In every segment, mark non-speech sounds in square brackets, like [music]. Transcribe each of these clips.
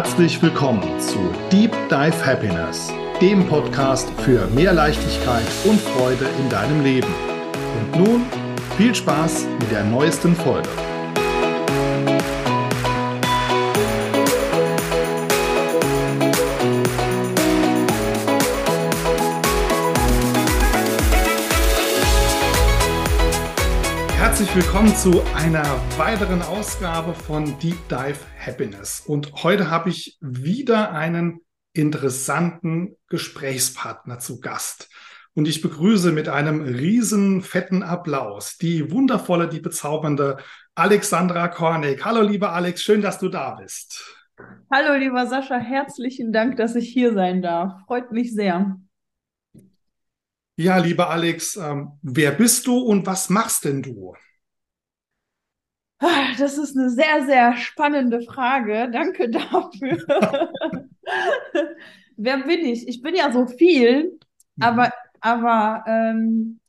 Herzlich willkommen zu Deep Dive Happiness, dem Podcast für mehr Leichtigkeit und Freude in deinem Leben. Und nun viel Spaß mit der neuesten Folge. Herzlich willkommen zu einer weiteren Ausgabe von Deep Dive Happiness. Und heute habe ich wieder einen interessanten Gesprächspartner zu Gast. Und ich begrüße mit einem riesen fetten Applaus die wundervolle, die bezaubernde Alexandra Kornek. Hallo, lieber Alex, schön, dass du da bist. Hallo, lieber Sascha, herzlichen Dank, dass ich hier sein darf. Freut mich sehr. Ja, lieber Alex, ähm, wer bist du und was machst denn du? Ah, das ist eine sehr, sehr spannende Frage. Danke dafür. [laughs] Wer bin ich? Ich bin ja so viel, aber, aber ähm,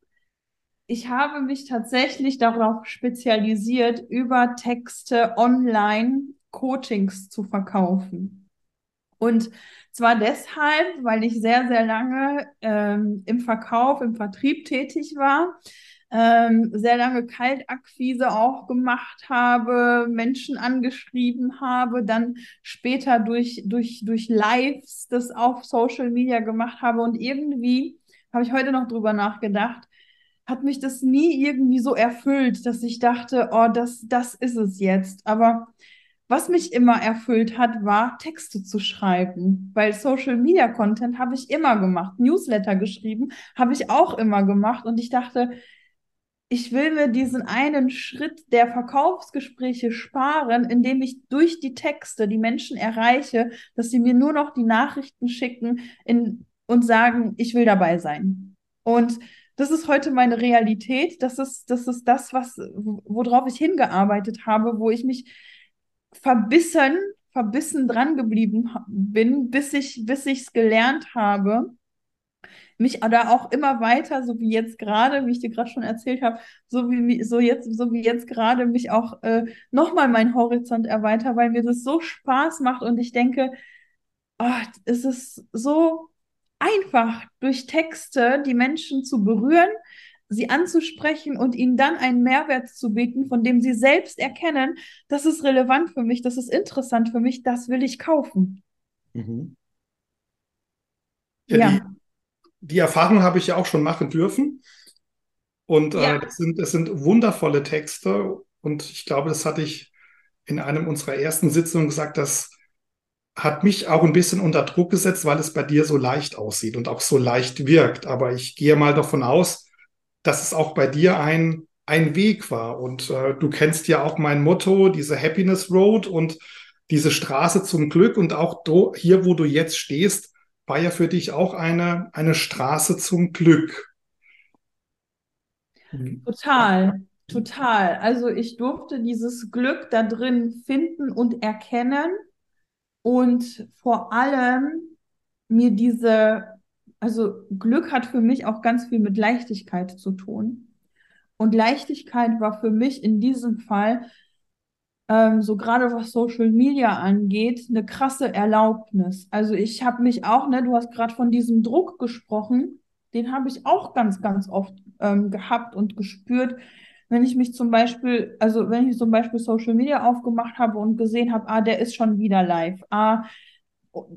ich habe mich tatsächlich darauf spezialisiert, über Texte online Coachings zu verkaufen. Und zwar deshalb, weil ich sehr, sehr lange ähm, im Verkauf, im Vertrieb tätig war ähm, sehr lange Kaltakquise auch gemacht habe, Menschen angeschrieben habe, dann später durch, durch, durch Lives das auf Social Media gemacht habe. Und irgendwie habe ich heute noch drüber nachgedacht, hat mich das nie irgendwie so erfüllt, dass ich dachte, oh, das, das ist es jetzt. Aber was mich immer erfüllt hat, war Texte zu schreiben, weil Social Media Content habe ich immer gemacht, Newsletter geschrieben habe ich auch immer gemacht. Und ich dachte, ich will mir diesen einen Schritt der Verkaufsgespräche sparen, indem ich durch die Texte die Menschen erreiche, dass sie mir nur noch die Nachrichten schicken in, und sagen, ich will dabei sein. Und das ist heute meine Realität. Das ist, das ist das, was, worauf ich hingearbeitet habe, wo ich mich verbissen, verbissen dran geblieben bin, bis ich, bis ich es gelernt habe mich da auch immer weiter, so wie jetzt gerade, wie ich dir gerade schon erzählt habe, so wie so jetzt, so wie jetzt gerade mich auch äh, nochmal mein Horizont erweitert, weil mir das so Spaß macht und ich denke, oh, es ist so einfach, durch Texte die Menschen zu berühren, sie anzusprechen und ihnen dann einen Mehrwert zu bieten, von dem sie selbst erkennen, das ist relevant für mich, das ist interessant für mich, das will ich kaufen. Mhm. Ja, ja. Die, Erfahrung habe ich ja auch schon machen dürfen. Und äh, ja. äh, das, sind, das sind wundervolle Texte. Und ich glaube, das hatte ich in einem unserer ersten Sitzungen gesagt, das hat mich auch ein bisschen unter Druck gesetzt, weil es bei dir so leicht aussieht und auch so leicht wirkt. Aber ich gehe mal davon aus, dass es auch bei dir ein, ein Weg war. Und äh, du kennst ja auch mein Motto, diese Happiness Road und diese Straße zum Glück. Und auch do, hier, wo du jetzt stehst, war ja für dich auch eine, eine Straße zum Glück. Total, total. Also ich durfte dieses Glück da drin finden und erkennen und vor allem mir diese, also Glück hat für mich auch ganz viel mit Leichtigkeit zu tun. Und Leichtigkeit war für mich in diesem Fall ähm, so gerade was Social Media angeht, eine krasse Erlaubnis. Also ich habe mich auch, ne, du hast gerade von diesem Druck gesprochen, den habe ich auch ganz, ganz oft ähm, gehabt und gespürt, wenn ich mich zum Beispiel, also wenn ich zum Beispiel Social Media aufgemacht habe und gesehen habe, ah, der ist schon wieder live, ah,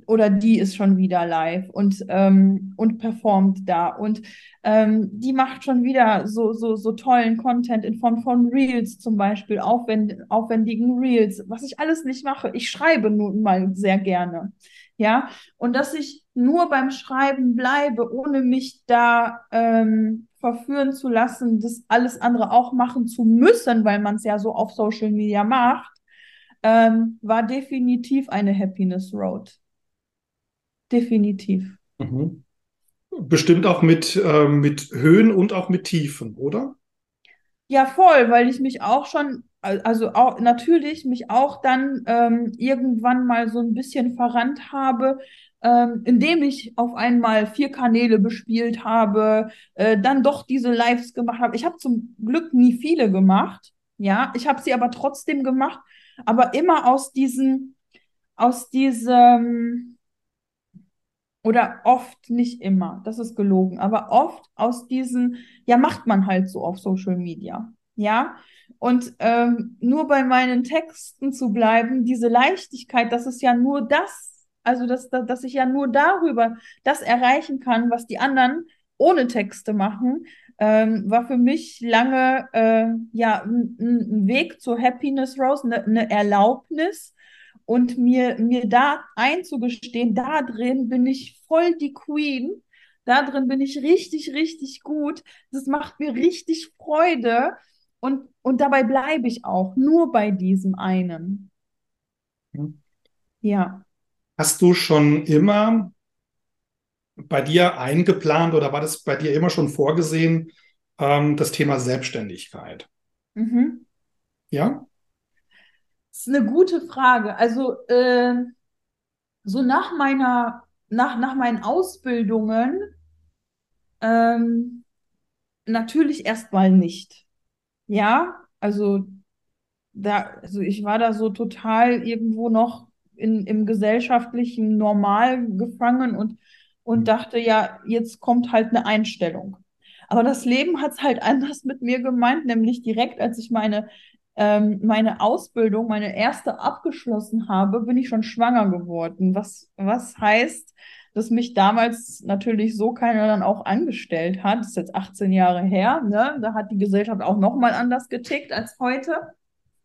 oder die ist schon wieder live und, ähm, und performt da. Und ähm, die macht schon wieder so, so, so tollen Content in Form von Reels zum Beispiel, aufwend, aufwendigen Reels, was ich alles nicht mache. Ich schreibe nun mal sehr gerne. Ja, und dass ich nur beim Schreiben bleibe, ohne mich da ähm, verführen zu lassen, das alles andere auch machen zu müssen, weil man es ja so auf Social Media macht, ähm, war definitiv eine Happiness Road. Definitiv. Mhm. Bestimmt auch mit, äh, mit Höhen und auch mit Tiefen, oder? Ja, voll, weil ich mich auch schon, also auch natürlich mich auch dann ähm, irgendwann mal so ein bisschen verrannt habe, ähm, indem ich auf einmal vier Kanäle bespielt habe, äh, dann doch diese Lives gemacht habe. Ich habe zum Glück nie viele gemacht, ja, ich habe sie aber trotzdem gemacht, aber immer aus diesen aus diesem, oder oft, nicht immer, das ist gelogen, aber oft aus diesen, ja, macht man halt so auf Social Media. Ja, und ähm, nur bei meinen Texten zu bleiben, diese Leichtigkeit, das ist ja nur das, also dass, dass ich ja nur darüber das erreichen kann, was die anderen ohne Texte machen, ähm, war für mich lange äh, ja ein Weg zur Happiness Rose, eine ne Erlaubnis und mir, mir da einzugestehen, da drin bin ich voll die Queen, da drin bin ich richtig, richtig gut, das macht mir richtig Freude und, und dabei bleibe ich auch, nur bei diesem einen. Hm. Ja. Hast du schon immer bei dir eingeplant oder war das bei dir immer schon vorgesehen, ähm, das Thema Selbstständigkeit? Mhm. Ja? Das ist eine gute Frage. Also äh, so nach meiner, nach, nach meinen Ausbildungen ähm, natürlich erstmal nicht. Ja, also da, also ich war da so total irgendwo noch in, im gesellschaftlichen Normal gefangen und, und mhm. dachte, ja, jetzt kommt halt eine Einstellung. Aber das Leben hat es halt [laughs] anders mit mir gemeint, nämlich direkt, als ich meine ähm, meine Ausbildung, meine erste abgeschlossen habe, bin ich schon schwanger geworden. Was, was heißt, dass mich damals natürlich so keiner dann auch angestellt hat. Das ist jetzt 18 Jahre her. Ne? Da hat die Gesellschaft auch nochmal anders getickt als heute.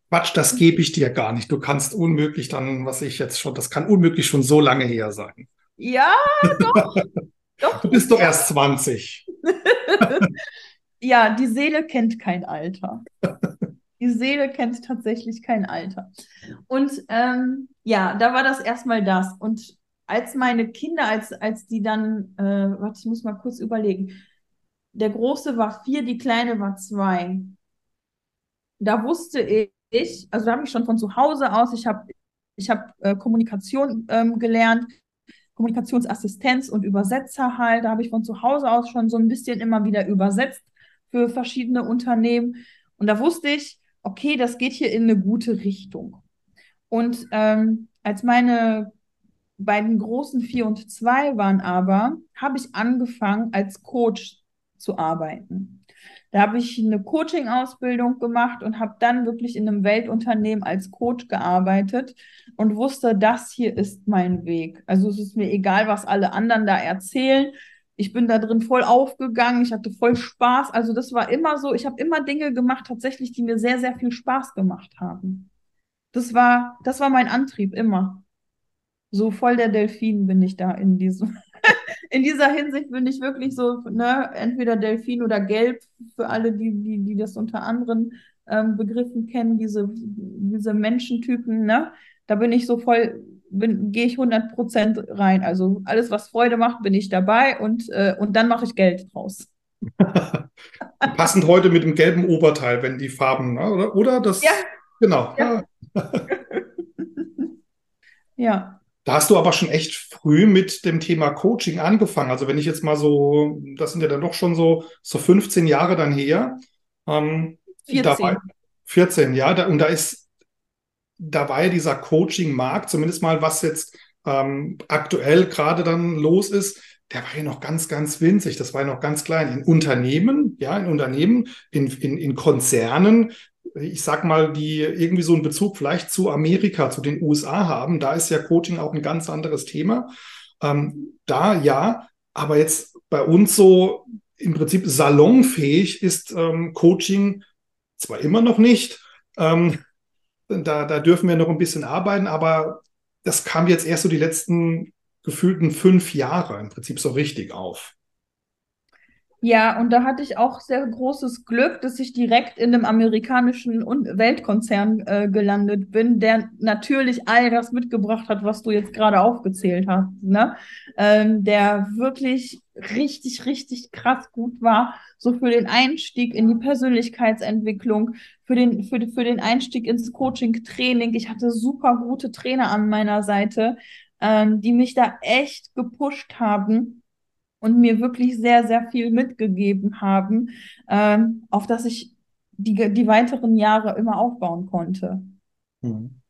Quatsch, das gebe ich dir gar nicht. Du kannst unmöglich dann, was ich jetzt schon, das kann unmöglich schon so lange her sein. Ja, doch. [laughs] doch du bist doch erst 20. [laughs] ja, die Seele kennt kein Alter. [laughs] Die Seele kennt tatsächlich kein Alter. Und ähm, ja, da war das erstmal das. Und als meine Kinder, als, als die dann, äh, warte, ich muss mal kurz überlegen. Der Große war vier, die Kleine war zwei. Da wusste ich, also da habe ich schon von zu Hause aus, ich habe ich hab, äh, Kommunikation ähm, gelernt, Kommunikationsassistenz und Übersetzer halt. Da habe ich von zu Hause aus schon so ein bisschen immer wieder übersetzt für verschiedene Unternehmen. Und da wusste ich, okay, das geht hier in eine gute Richtung. Und ähm, als meine beiden großen vier und zwei waren aber, habe ich angefangen, als Coach zu arbeiten. Da habe ich eine Coaching-Ausbildung gemacht und habe dann wirklich in einem Weltunternehmen als Coach gearbeitet und wusste, das hier ist mein Weg. Also es ist mir egal, was alle anderen da erzählen ich bin da drin voll aufgegangen, ich hatte voll Spaß. Also das war immer so, ich habe immer Dinge gemacht, tatsächlich, die mir sehr, sehr viel Spaß gemacht haben. Das war, das war mein Antrieb immer. So voll der Delfin bin ich da in diesem, [laughs] in dieser Hinsicht bin ich wirklich so, ne, entweder Delfin oder Gelb für alle, die, die, die das unter anderen ähm, Begriffen kennen, diese, diese Menschentypen, ne? Da bin ich so voll gehe ich 100 Prozent rein. Also alles, was Freude macht, bin ich dabei und, äh, und dann mache ich Geld draus. [laughs] Passend heute mit dem gelben Oberteil, wenn die Farben, ne? oder? Oder das? Ja. Genau. Ja. [laughs] ja. Da hast du aber schon echt früh mit dem Thema Coaching angefangen. Also wenn ich jetzt mal so, das sind ja dann doch schon so, so 15 Jahre dann her. Ähm, 14. Dabei, 14, ja. Da, und da ist da war ja dieser Coaching-Markt, zumindest mal was jetzt ähm, aktuell gerade dann los ist, der war ja noch ganz, ganz winzig. Das war ja noch ganz klein. In Unternehmen, ja, in Unternehmen, in, in, in Konzernen, ich sag mal, die irgendwie so einen Bezug vielleicht zu Amerika, zu den USA haben, da ist ja Coaching auch ein ganz anderes Thema. Ähm, da ja, aber jetzt bei uns so im Prinzip salonfähig ist ähm, Coaching zwar immer noch nicht, ähm, da, da dürfen wir noch ein bisschen arbeiten, aber das kam jetzt erst so die letzten gefühlten fünf Jahre im Prinzip so richtig auf. Ja, und da hatte ich auch sehr großes Glück, dass ich direkt in einem amerikanischen Weltkonzern äh, gelandet bin, der natürlich all das mitgebracht hat, was du jetzt gerade aufgezählt hast. Ne? Ähm, der wirklich richtig, richtig krass gut war, so für den Einstieg in die Persönlichkeitsentwicklung, für den, für, für den Einstieg ins Coaching-Training. Ich hatte super gute Trainer an meiner Seite, ähm, die mich da echt gepusht haben und mir wirklich sehr, sehr viel mitgegeben haben, ähm, auf das ich die, die weiteren Jahre immer aufbauen konnte. Mhm.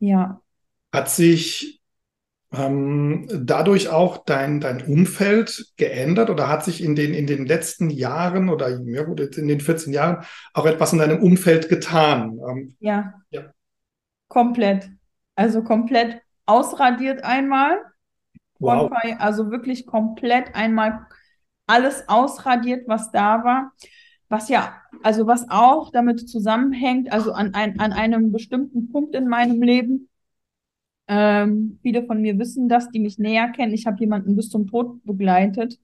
Ja. Hat sich ähm, dadurch auch dein, dein Umfeld geändert oder hat sich in den, in den letzten Jahren oder ja gut, jetzt in den 14 Jahren auch etwas in deinem Umfeld getan? Ähm, ja. ja. Komplett. Also komplett ausradiert einmal. Wow. Also wirklich komplett einmal alles ausradiert, was da war. Was ja, also was auch damit zusammenhängt, also an, ein, an einem bestimmten Punkt in meinem Leben. Ähm, viele von mir wissen das, die mich näher kennen. Ich habe jemanden bis zum Tod begleitet.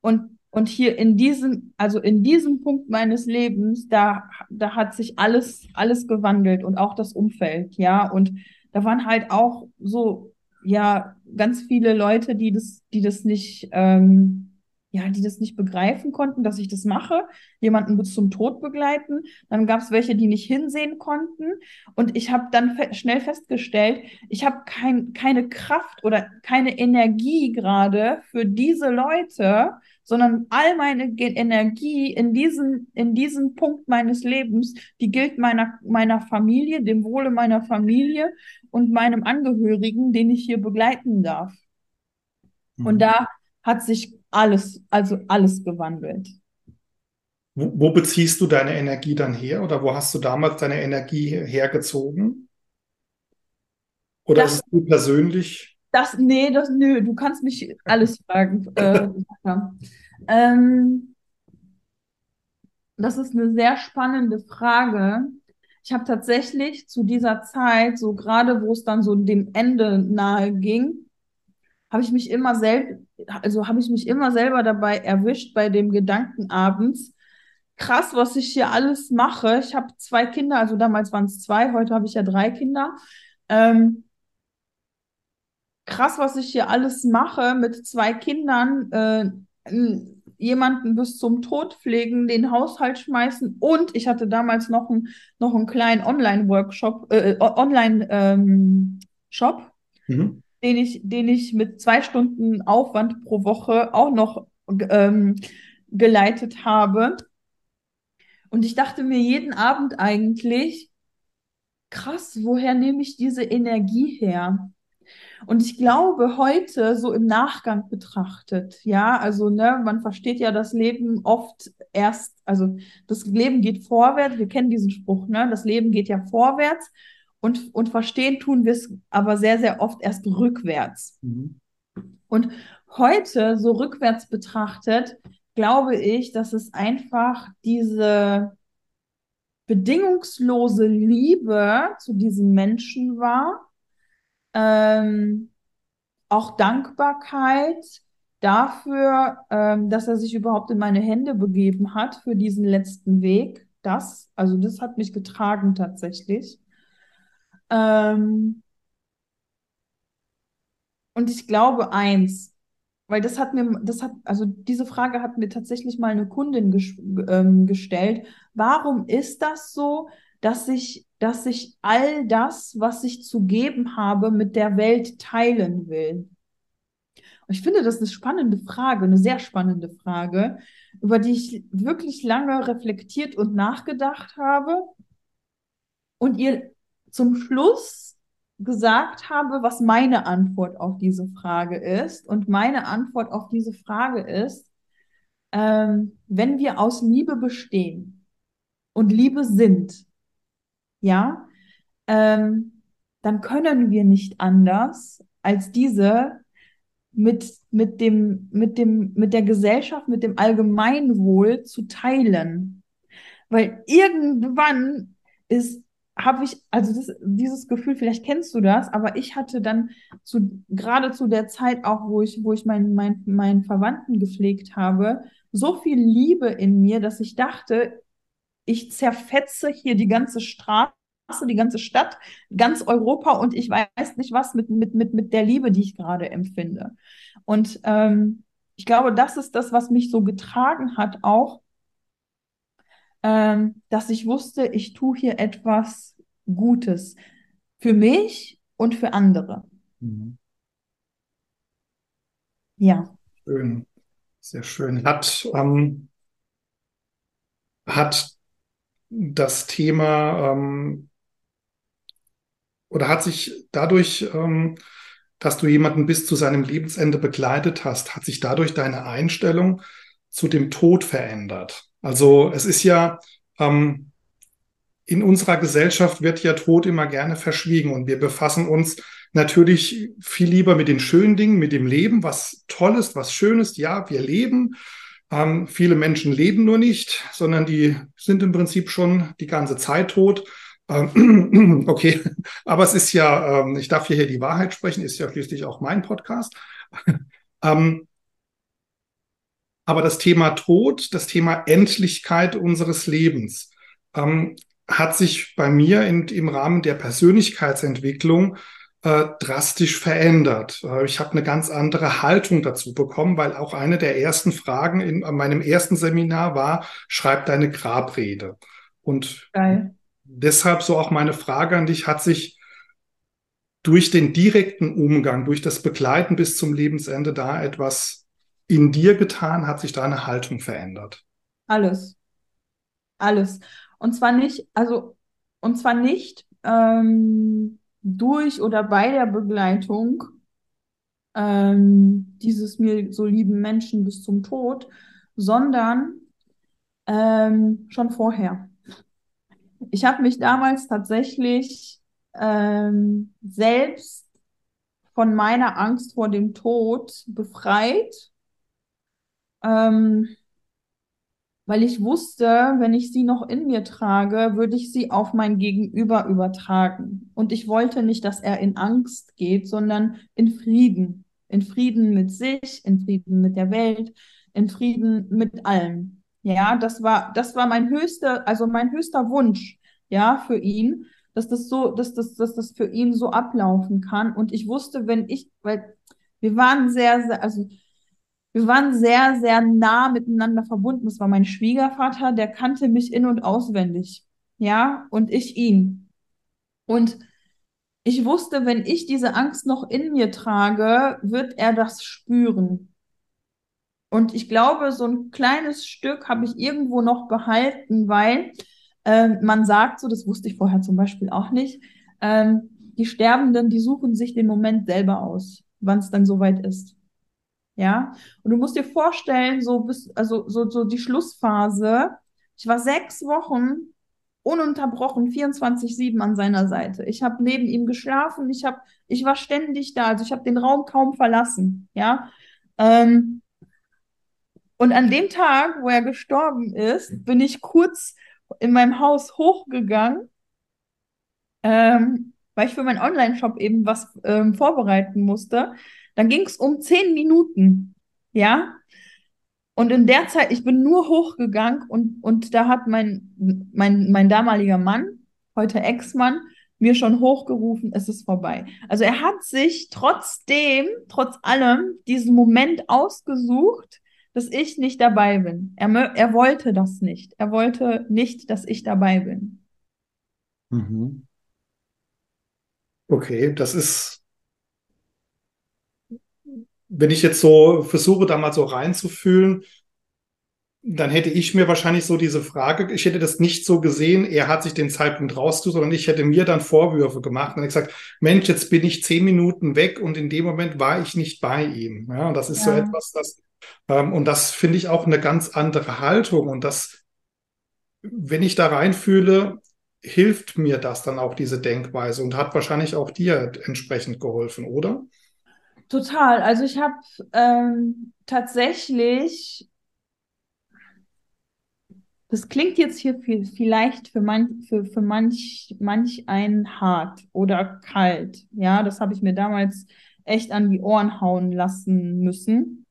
Und, und hier in diesem, also in diesem Punkt meines Lebens, da, da hat sich alles, alles gewandelt und auch das Umfeld, ja. Und da waren halt auch so, ja, ganz viele Leute, die das, die das nicht, ähm, ja, die das nicht begreifen konnten, dass ich das mache, jemanden bis zum Tod begleiten. Dann gab es welche, die nicht hinsehen konnten. Und ich habe dann fe schnell festgestellt, ich habe kein, keine Kraft oder keine Energie gerade für diese Leute, sondern all meine Energie in diesem, in diesem Punkt meines Lebens, die gilt meiner, meiner Familie, dem Wohle meiner Familie und meinem Angehörigen, den ich hier begleiten darf. Mhm. Und da hat sich alles, also alles gewandelt. Wo, wo, beziehst du deine Energie dann her oder wo hast du damals deine Energie hergezogen? Oder das, ist es du persönlich? Das, nee, das, nö, du kannst mich alles fragen. äh, ähm, das ist eine sehr spannende Frage. Ich habe tatsächlich zu dieser Zeit, so gerade wo es dann so dem Ende nahe ging, habe ich mich immer selbst, also habe ich mich immer selber dabei erwischt bei dem Gedanken abends. Krass, was ich hier alles mache. Ich habe zwei Kinder, also damals waren es zwei, heute habe ich ja drei Kinder. Ähm, krass, was ich hier alles mache mit zwei Kindern, äh, jemanden bis zum Tod pflegen, den Haushalt schmeißen und ich hatte damals noch, ein, noch einen kleinen Online-Workshop, äh, Online-Shop. Ähm, mhm den ich, den ich mit zwei Stunden Aufwand pro Woche auch noch ähm, geleitet habe. Und ich dachte mir jeden Abend eigentlich, krass, woher nehme ich diese Energie her? Und ich glaube, heute so im Nachgang betrachtet, ja, also ne, man versteht ja das Leben oft erst, also das Leben geht vorwärts, wir kennen diesen Spruch, ne, das Leben geht ja vorwärts und, und verstehen tun wir es aber sehr, sehr oft erst rückwärts. Mhm. Und heute, so rückwärts betrachtet, glaube ich, dass es einfach diese bedingungslose Liebe zu diesem Menschen war, ähm, auch Dankbarkeit dafür, ähm, dass er sich überhaupt in meine Hände begeben hat für diesen letzten Weg. Das, also das hat mich getragen tatsächlich. Ähm, und ich glaube eins, weil das hat mir, das hat, also diese Frage hat mir tatsächlich mal eine Kundin ges ähm, gestellt. Warum ist das so, dass ich, dass ich all das, was ich zu geben habe, mit der Welt teilen will? Und ich finde das eine spannende Frage, eine sehr spannende Frage, über die ich wirklich lange reflektiert und nachgedacht habe und ihr zum Schluss gesagt habe, was meine Antwort auf diese Frage ist. Und meine Antwort auf diese Frage ist, ähm, wenn wir aus Liebe bestehen und Liebe sind, ja, ähm, dann können wir nicht anders, als diese mit, mit dem, mit dem, mit der Gesellschaft, mit dem Allgemeinwohl zu teilen. Weil irgendwann ist habe ich, also das, dieses Gefühl, vielleicht kennst du das, aber ich hatte dann zu, gerade zu der Zeit auch, wo ich, wo ich meinen, meinen, meinen Verwandten gepflegt habe, so viel Liebe in mir, dass ich dachte, ich zerfetze hier die ganze Straße, die ganze Stadt, ganz Europa und ich weiß nicht was mit, mit, mit, mit der Liebe, die ich gerade empfinde. Und ähm, ich glaube, das ist das, was mich so getragen hat, auch ähm, dass ich wusste, ich tue hier etwas Gutes für mich und für andere. Mhm. Ja. Schön, sehr schön. Hat, ähm, hat das Thema ähm, oder hat sich dadurch, ähm, dass du jemanden bis zu seinem Lebensende begleitet hast, hat sich dadurch deine Einstellung zu dem Tod verändert? Also es ist ja, ähm, in unserer Gesellschaft wird ja Tod immer gerne verschwiegen und wir befassen uns natürlich viel lieber mit den schönen Dingen, mit dem Leben, was toll ist, was schön ist. Ja, wir leben. Ähm, viele Menschen leben nur nicht, sondern die sind im Prinzip schon die ganze Zeit tot. Ähm, [clears throat] okay, aber es ist ja, ähm, ich darf hier die Wahrheit sprechen, ist ja schließlich auch mein Podcast. [laughs] ähm, aber das Thema Tod, das Thema Endlichkeit unseres Lebens ähm, hat sich bei mir in, im Rahmen der Persönlichkeitsentwicklung äh, drastisch verändert. Äh, ich habe eine ganz andere Haltung dazu bekommen, weil auch eine der ersten Fragen in meinem ersten Seminar war, schreib deine Grabrede. Und Geil. deshalb so auch meine Frage an dich, hat sich durch den direkten Umgang, durch das Begleiten bis zum Lebensende da etwas in dir getan? Hat sich deine Haltung verändert? Alles. Alles. Und zwar nicht, also, und zwar nicht ähm, durch oder bei der Begleitung ähm, dieses mir so lieben Menschen bis zum Tod, sondern ähm, schon vorher. Ich habe mich damals tatsächlich ähm, selbst von meiner Angst vor dem Tod befreit, ähm, weil ich wusste, wenn ich sie noch in mir trage, würde ich sie auf mein Gegenüber übertragen. Und ich wollte nicht, dass er in Angst geht, sondern in Frieden. In Frieden mit sich, in Frieden mit der Welt, in Frieden mit allem. Ja, das war, das war mein höchster, also mein höchster Wunsch, ja, für ihn, dass das so, dass das, dass das für ihn so ablaufen kann. Und ich wusste, wenn ich, weil wir waren sehr, sehr, also wir waren sehr, sehr nah miteinander verbunden. Das war mein Schwiegervater, der kannte mich in- und auswendig. Ja, und ich ihn. Und ich wusste, wenn ich diese Angst noch in mir trage, wird er das spüren. Und ich glaube, so ein kleines Stück habe ich irgendwo noch behalten, weil äh, man sagt so, das wusste ich vorher zum Beispiel auch nicht, ähm, die Sterbenden, die suchen sich den Moment selber aus, wann es dann soweit ist. Ja, und du musst dir vorstellen, so bis, also so, so die Schlussphase. Ich war sechs Wochen ununterbrochen 24-7 an seiner Seite. Ich habe neben ihm geschlafen, ich habe, ich war ständig da, also ich habe den Raum kaum verlassen. Ja. Ähm, und an dem Tag, wo er gestorben ist, bin ich kurz in meinem Haus hochgegangen, ähm, weil ich für meinen Online-Shop eben was ähm, vorbereiten musste. Dann ging es um zehn Minuten, ja. Und in der Zeit, ich bin nur hochgegangen und, und da hat mein, mein, mein damaliger Mann, heute Ex-Mann, mir schon hochgerufen, es ist vorbei. Also er hat sich trotzdem, trotz allem, diesen Moment ausgesucht, dass ich nicht dabei bin. Er, er wollte das nicht. Er wollte nicht, dass ich dabei bin. Mhm. Okay, das ist wenn ich jetzt so versuche, da mal so reinzufühlen, dann hätte ich mir wahrscheinlich so diese Frage, ich hätte das nicht so gesehen, er hat sich den Zeitpunkt rausgesucht, sondern ich hätte mir dann Vorwürfe gemacht und gesagt, Mensch, jetzt bin ich zehn Minuten weg und in dem Moment war ich nicht bei ihm. Ja, und das ist ja. so etwas, das, ähm, und das finde ich auch eine ganz andere Haltung und das, wenn ich da reinfühle, hilft mir das dann auch diese Denkweise und hat wahrscheinlich auch dir entsprechend geholfen, oder? Total. Also ich habe ähm, tatsächlich, das klingt jetzt hier viel, vielleicht für, man, für, für manch, manch ein hart oder kalt. Ja, das habe ich mir damals echt an die Ohren hauen lassen müssen.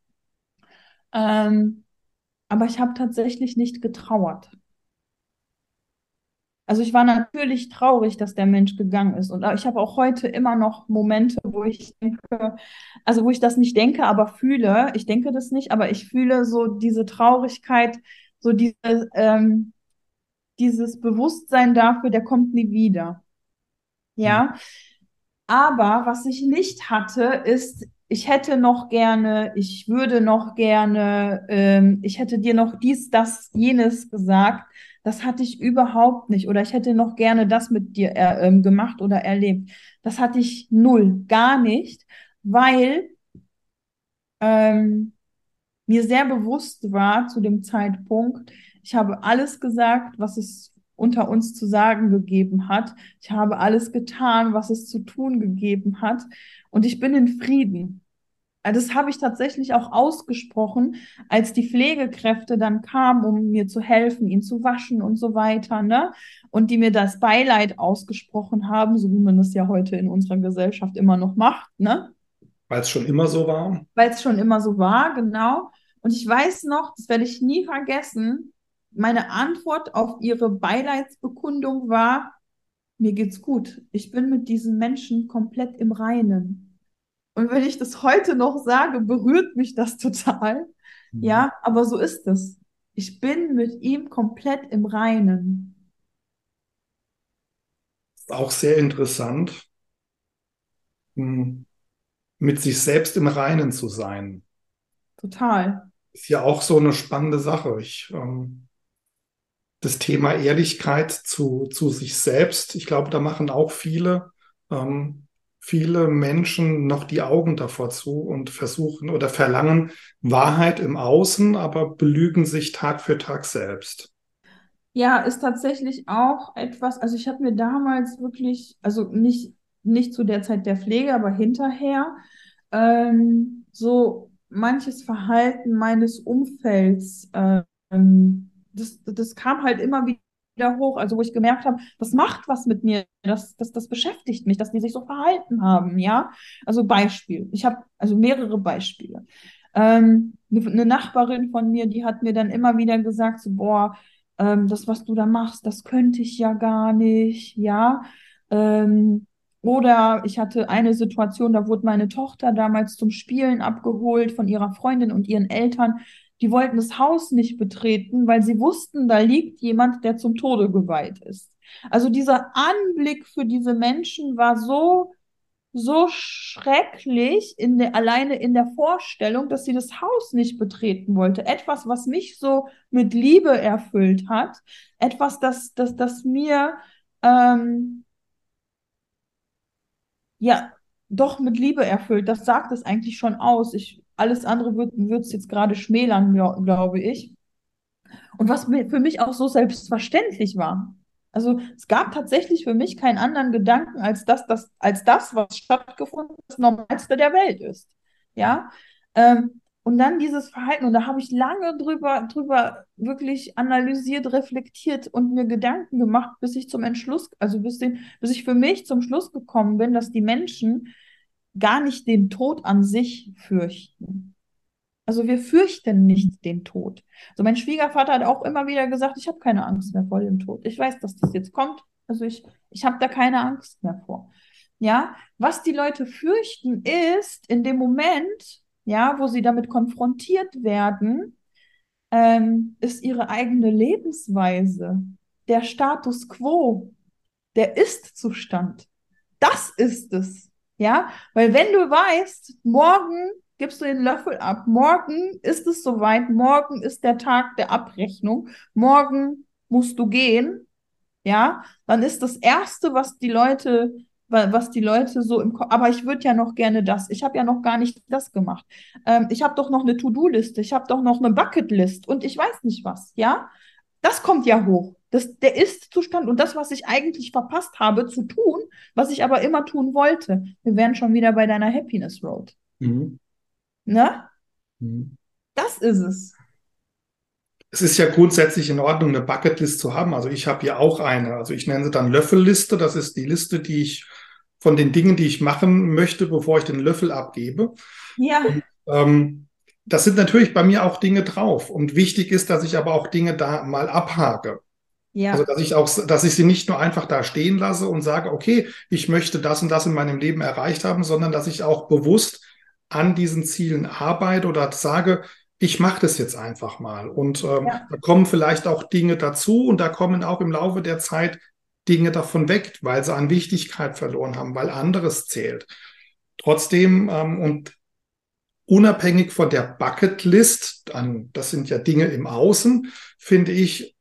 Ähm, aber ich habe tatsächlich nicht getrauert. Also ich war natürlich traurig, dass der Mensch gegangen ist. Und ich habe auch heute immer noch Momente, wo ich denke, also wo ich das nicht denke, aber fühle. Ich denke das nicht, aber ich fühle so diese Traurigkeit, so diese, ähm, dieses Bewusstsein dafür, der kommt nie wieder. Ja. Aber was ich nicht hatte, ist, ich hätte noch gerne, ich würde noch gerne, ähm, ich hätte dir noch dies, das, jenes gesagt Das hatte ich überhaupt nicht. Oder ich hätte noch gerne das mit dir äh, ähm, gemacht oder erlebt. Das hatte ich null, gar nicht, weil ähm, mir sehr bewusst war zu dem Zeitpunkt, ich habe alles gesagt, was es unter uns zu sagen gegeben hat. Ich habe alles getan, was es zu tun gegeben hat. Und ich bin in Frieden. Also das habe ich tatsächlich auch ausgesprochen, als die Pflegekräfte dann kamen, um mir zu helfen, ihn zu waschen und so weiter, ne? Und die mir das Beileid ausgesprochen haben, so wie man das ja heute in unserer Gesellschaft immer noch macht, ne? Weil es schon immer so war. Weil es schon immer so war, genau. Und ich weiß noch, das werde ich nie vergessen, meine Antwort auf ihre Beileidsbekundung war, mir geht's gut. Ich bin mit diesen Menschen komplett im Reinen. Und wenn ich das heute noch sage, berührt mich das total. Mhm. Ja, aber so ist es. Ich bin mit ihm komplett im Reinen. Ist auch sehr interessant, hm, mit sich selbst im Reinen zu sein. Total. Ist ja auch so eine spannende Sache. Ich, ähm, das Thema Ehrlichkeit zu, zu sich selbst, ich glaube, da machen auch viele ähm, viele Menschen noch die Augen davor zu und versuchen oder verlangen Wahrheit im Außen, aber belügen sich Tag für Tag selbst. Ja, ist tatsächlich auch etwas, also ich habe mir damals wirklich, also nicht, nicht zu der Zeit der Pflege, aber hinterher, ähm, so manches Verhalten meines Umfelds, ähm, das, das kam halt immer wieder wieder hoch, also wo ich gemerkt habe, das macht was mit mir, das, das, das beschäftigt mich, dass die sich so verhalten haben, ja. Also Beispiel, ich habe also mehrere Beispiele. Ähm, eine Nachbarin von mir, die hat mir dann immer wieder gesagt, so, boah, ähm, das, was du da machst, das könnte ich ja gar nicht, ja. Ähm, oder ich hatte eine Situation, da wurde meine Tochter damals zum Spielen abgeholt von ihrer Freundin und ihren Eltern die wollten das Haus nicht betreten, weil sie wussten, da liegt jemand, der zum Tode geweiht ist. Also dieser Anblick für diese Menschen war so, so schrecklich in der, alleine in der Vorstellung, dass sie das Haus nicht betreten wollte. Etwas, was mich so mit Liebe erfüllt hat. Etwas, das, das, das mir, ähm, ja, doch mit Liebe erfüllt. Das sagt es eigentlich schon aus. Ich alles andere wird es jetzt gerade schmälern, glaub, glaube ich. Und was für mich auch so selbstverständlich war. Also es gab tatsächlich für mich keinen anderen Gedanken als das, das, als das was stattgefunden das Normalste der Welt ist. Ja. Ähm, und dann dieses Verhalten, und da habe ich lange drüber, drüber wirklich analysiert, reflektiert und mir Gedanken gemacht, bis ich zum Entschluss, also bis, den, bis ich für mich zum Schluss gekommen bin, dass die Menschen gar nicht den Tod an sich fürchten. Also wir fürchten nicht den Tod. Also mein Schwiegervater hat auch immer wieder gesagt, ich habe keine Angst mehr vor dem Tod. Ich weiß, dass das jetzt kommt. Also ich, ich habe da keine Angst mehr vor. Ja, was die Leute fürchten ist, in dem Moment, ja, wo sie damit konfrontiert werden, ähm, ist ihre eigene Lebensweise, der Status quo, der Ist-Zustand. Das ist es. Ja, weil wenn du weißt, morgen gibst du den Löffel ab, morgen ist es soweit, morgen ist der Tag der Abrechnung, morgen musst du gehen, ja, dann ist das erste, was die Leute was die Leute so im Kopf, aber ich würde ja noch gerne das. Ich habe ja noch gar nicht das gemacht. Ähm, ich habe doch noch eine To-Do-Liste, ich habe doch noch eine Bucket-List und ich weiß nicht was, ja? Das kommt ja hoch. Das, der Ist-Zustand und das, was ich eigentlich verpasst habe zu tun, was ich aber immer tun wollte. Wir wären schon wieder bei deiner Happiness Road. Mhm. Ne? Mhm. Das ist es. Es ist ja grundsätzlich in Ordnung, eine Bucketlist zu haben. Also ich habe ja auch eine. Also ich nenne sie dann Löffelliste. Das ist die Liste, die ich von den Dingen, die ich machen möchte, bevor ich den Löffel abgebe. Ja. Und, ähm, das sind natürlich bei mir auch Dinge drauf. Und wichtig ist, dass ich aber auch Dinge da mal abhake. Ja. Also, dass ich auch, dass ich sie nicht nur einfach da stehen lasse und sage, okay, ich möchte das und das in meinem Leben erreicht haben, sondern dass ich auch bewusst an diesen Zielen arbeite oder sage, ich mache das jetzt einfach mal. Und ähm, ja. da kommen vielleicht auch Dinge dazu und da kommen auch im Laufe der Zeit Dinge davon weg, weil sie an Wichtigkeit verloren haben, weil anderes zählt. Trotzdem, ähm, und unabhängig von der Bucketlist, das sind ja Dinge im Außen, finde ich,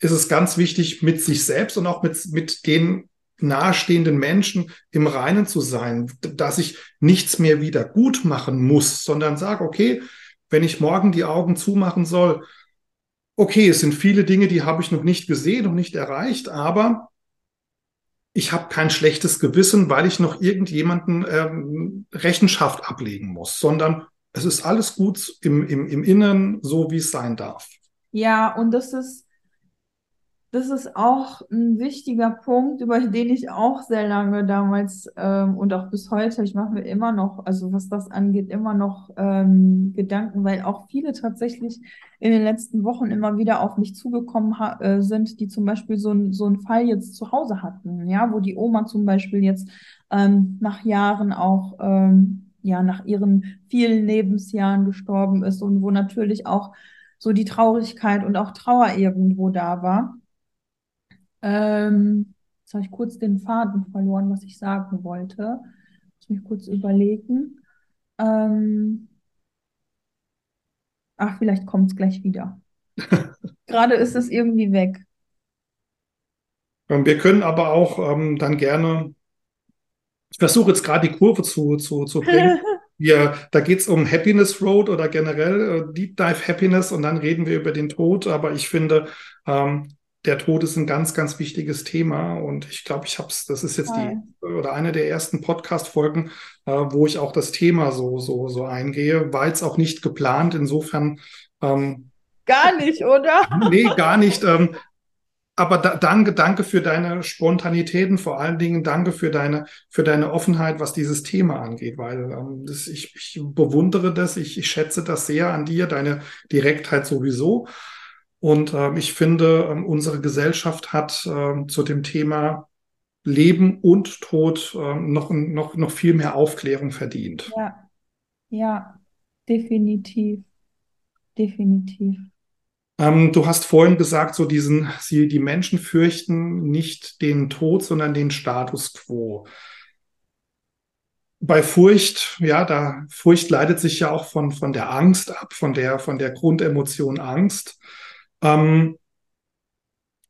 ist es ganz wichtig, mit sich selbst und auch mit, mit den nahestehenden Menschen im Reinen zu sein, dass ich nichts mehr wieder gut machen muss, sondern sage, okay, wenn ich morgen die Augen zumachen soll, okay, es sind viele Dinge, die habe ich noch nicht gesehen und nicht erreicht, aber ich habe kein schlechtes Gewissen, weil ich noch irgendjemanden ähm, Rechenschaft ablegen muss, sondern es ist alles gut im, im, im Inneren, so wie es sein darf. Ja, und das ist, das ist auch ein wichtiger Punkt, über den ich auch sehr lange damals ähm, und auch bis heute, ich mache mir immer noch, also was das angeht, immer noch ähm, Gedanken, weil auch viele tatsächlich in den letzten Wochen immer wieder auf mich zugekommen äh, sind, die zum Beispiel so, ein, so einen Fall jetzt zu Hause hatten, ja, wo die Oma zum Beispiel jetzt ähm, nach Jahren auch ähm, ja nach ihren vielen Lebensjahren gestorben ist und wo natürlich auch so die Traurigkeit und auch Trauer irgendwo da war. Ähm, jetzt habe ich kurz den Faden verloren, was ich sagen wollte. Muss mich kurz überlegen. Ähm, ach, vielleicht kommt es gleich wieder. [laughs] Gerade ist es irgendwie weg. Ähm, wir können aber auch ähm, dann gerne, ich versuche jetzt gerade die Kurve zu, zu, zu bringen. [laughs] Wir, da geht es um Happiness Road oder generell äh, Deep Dive Happiness und dann reden wir über den Tod. Aber ich finde, ähm, der Tod ist ein ganz, ganz wichtiges Thema. Und ich glaube, ich habe es, das ist jetzt Hi. die oder eine der ersten Podcast-Folgen, äh, wo ich auch das Thema so, so, so eingehe. War jetzt auch nicht geplant. Insofern. Ähm, gar nicht, oder? nee, gar nicht. Ähm, aber da, danke, danke für deine Spontanitäten, vor allen Dingen danke für deine, für deine Offenheit, was dieses Thema angeht, weil ähm, das, ich, ich bewundere das, ich, ich schätze das sehr an dir, deine Direktheit sowieso. Und ähm, ich finde, ähm, unsere Gesellschaft hat ähm, zu dem Thema Leben und Tod ähm, noch, noch, noch viel mehr Aufklärung verdient. Ja, ja, definitiv. Definitiv. Ähm, du hast vorhin gesagt, so diesen, sie, die Menschen fürchten nicht den Tod, sondern den Status quo. Bei Furcht, ja, da Furcht leitet sich ja auch von, von der Angst ab, von der, von der Grundemotion Angst. Ähm,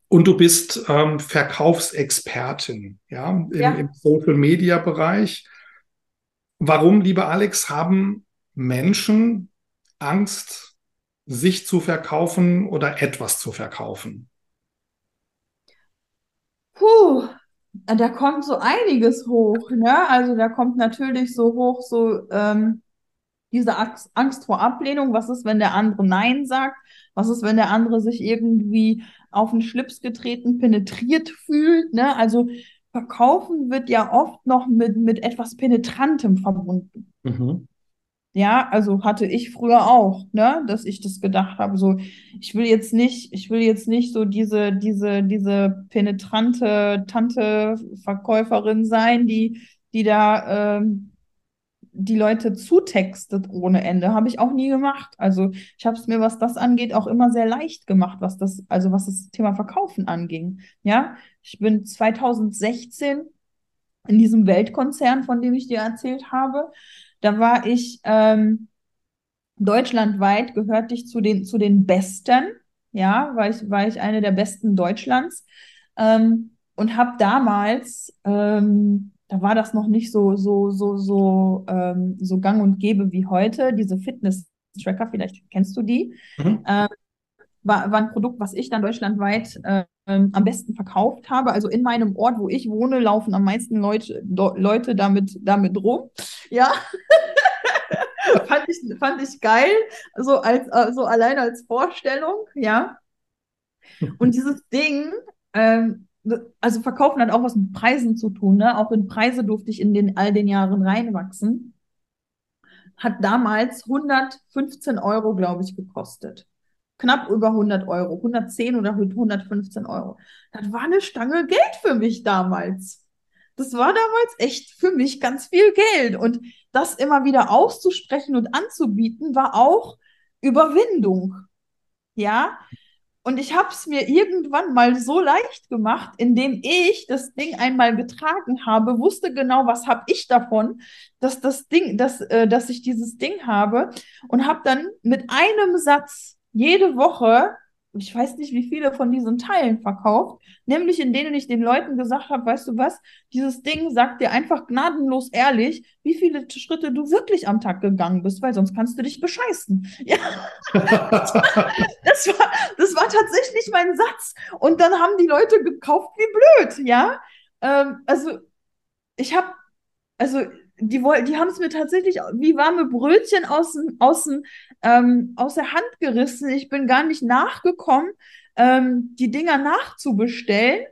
und du bist ähm, Verkaufsexpertin, ja, im, ja. im Social Media Bereich. Warum, lieber Alex, haben Menschen Angst, sich zu verkaufen oder etwas zu verkaufen? Puh, da kommt so einiges hoch, ne? Also da kommt natürlich so hoch, so ähm, diese Angst vor Ablehnung. Was ist, wenn der andere Nein sagt? Was ist, wenn der andere sich irgendwie auf den Schlips getreten, penetriert fühlt? Ne? Also Verkaufen wird ja oft noch mit, mit etwas Penetrantem verbunden. Mhm. Ja, also hatte ich früher auch, ne, dass ich das gedacht habe, so, ich will jetzt nicht, ich will jetzt nicht so diese, diese, diese penetrante Tante-Verkäuferin sein, die, die da ähm, die Leute zutextet ohne Ende. Habe ich auch nie gemacht. Also ich habe es mir, was das angeht, auch immer sehr leicht gemacht, was das, also was das Thema Verkaufen anging. Ja, ich bin 2016 in diesem Weltkonzern, von dem ich dir erzählt habe. Da war ich ähm, deutschlandweit gehörte ich zu den, zu den Besten. Ja, war ich, war ich eine der Besten Deutschlands. Ähm, und habe damals ähm, da war das noch nicht so, so, so, so, ähm, so gang und gäbe wie heute. Diese Fitness-Tracker, vielleicht kennst du die. Mhm. Ähm, war, war ein Produkt, was ich dann deutschlandweit äh, am besten verkauft habe. Also in meinem Ort, wo ich wohne, laufen am meisten Leute, Leute damit, damit rum. Ja. [laughs] fand, ich, fand ich geil, so, als, äh, so allein als Vorstellung, ja. [laughs] Und dieses Ding, ähm, also Verkaufen hat auch was mit Preisen zu tun. Ne? Auch in Preise durfte ich in den, all den Jahren reinwachsen. Hat damals 115 Euro, glaube ich, gekostet. Knapp über 100 Euro. 110 oder 115 Euro. Das war eine Stange Geld für mich damals. Das war damals echt für mich ganz viel Geld. Und das immer wieder auszusprechen und anzubieten, war auch Überwindung. Ja, und ich habe es mir irgendwann mal so leicht gemacht, indem ich das Ding einmal getragen habe, wusste genau, was habe ich davon, dass das Ding, dass, äh, dass ich dieses Ding habe und habe dann mit einem Satz jede Woche ich weiß nicht, wie viele von diesen Teilen verkauft, nämlich in denen ich den Leuten gesagt habe, weißt du was, dieses Ding sagt dir einfach gnadenlos ehrlich, wie viele Schritte du wirklich am Tag gegangen bist, weil sonst kannst du dich bescheißen. [laughs] Ja. das, war, das, war, das war tatsächlich mein Satz. Und dann haben die Leute gekauft wie blöd, ja. Ähm, also ich habe, also die, die haben es mir tatsächlich wie warme Brötchen aus, aus, ähm, aus der Hand gerissen. Ich bin gar nicht nachgekommen, ähm, die Dinger nachzubestellen,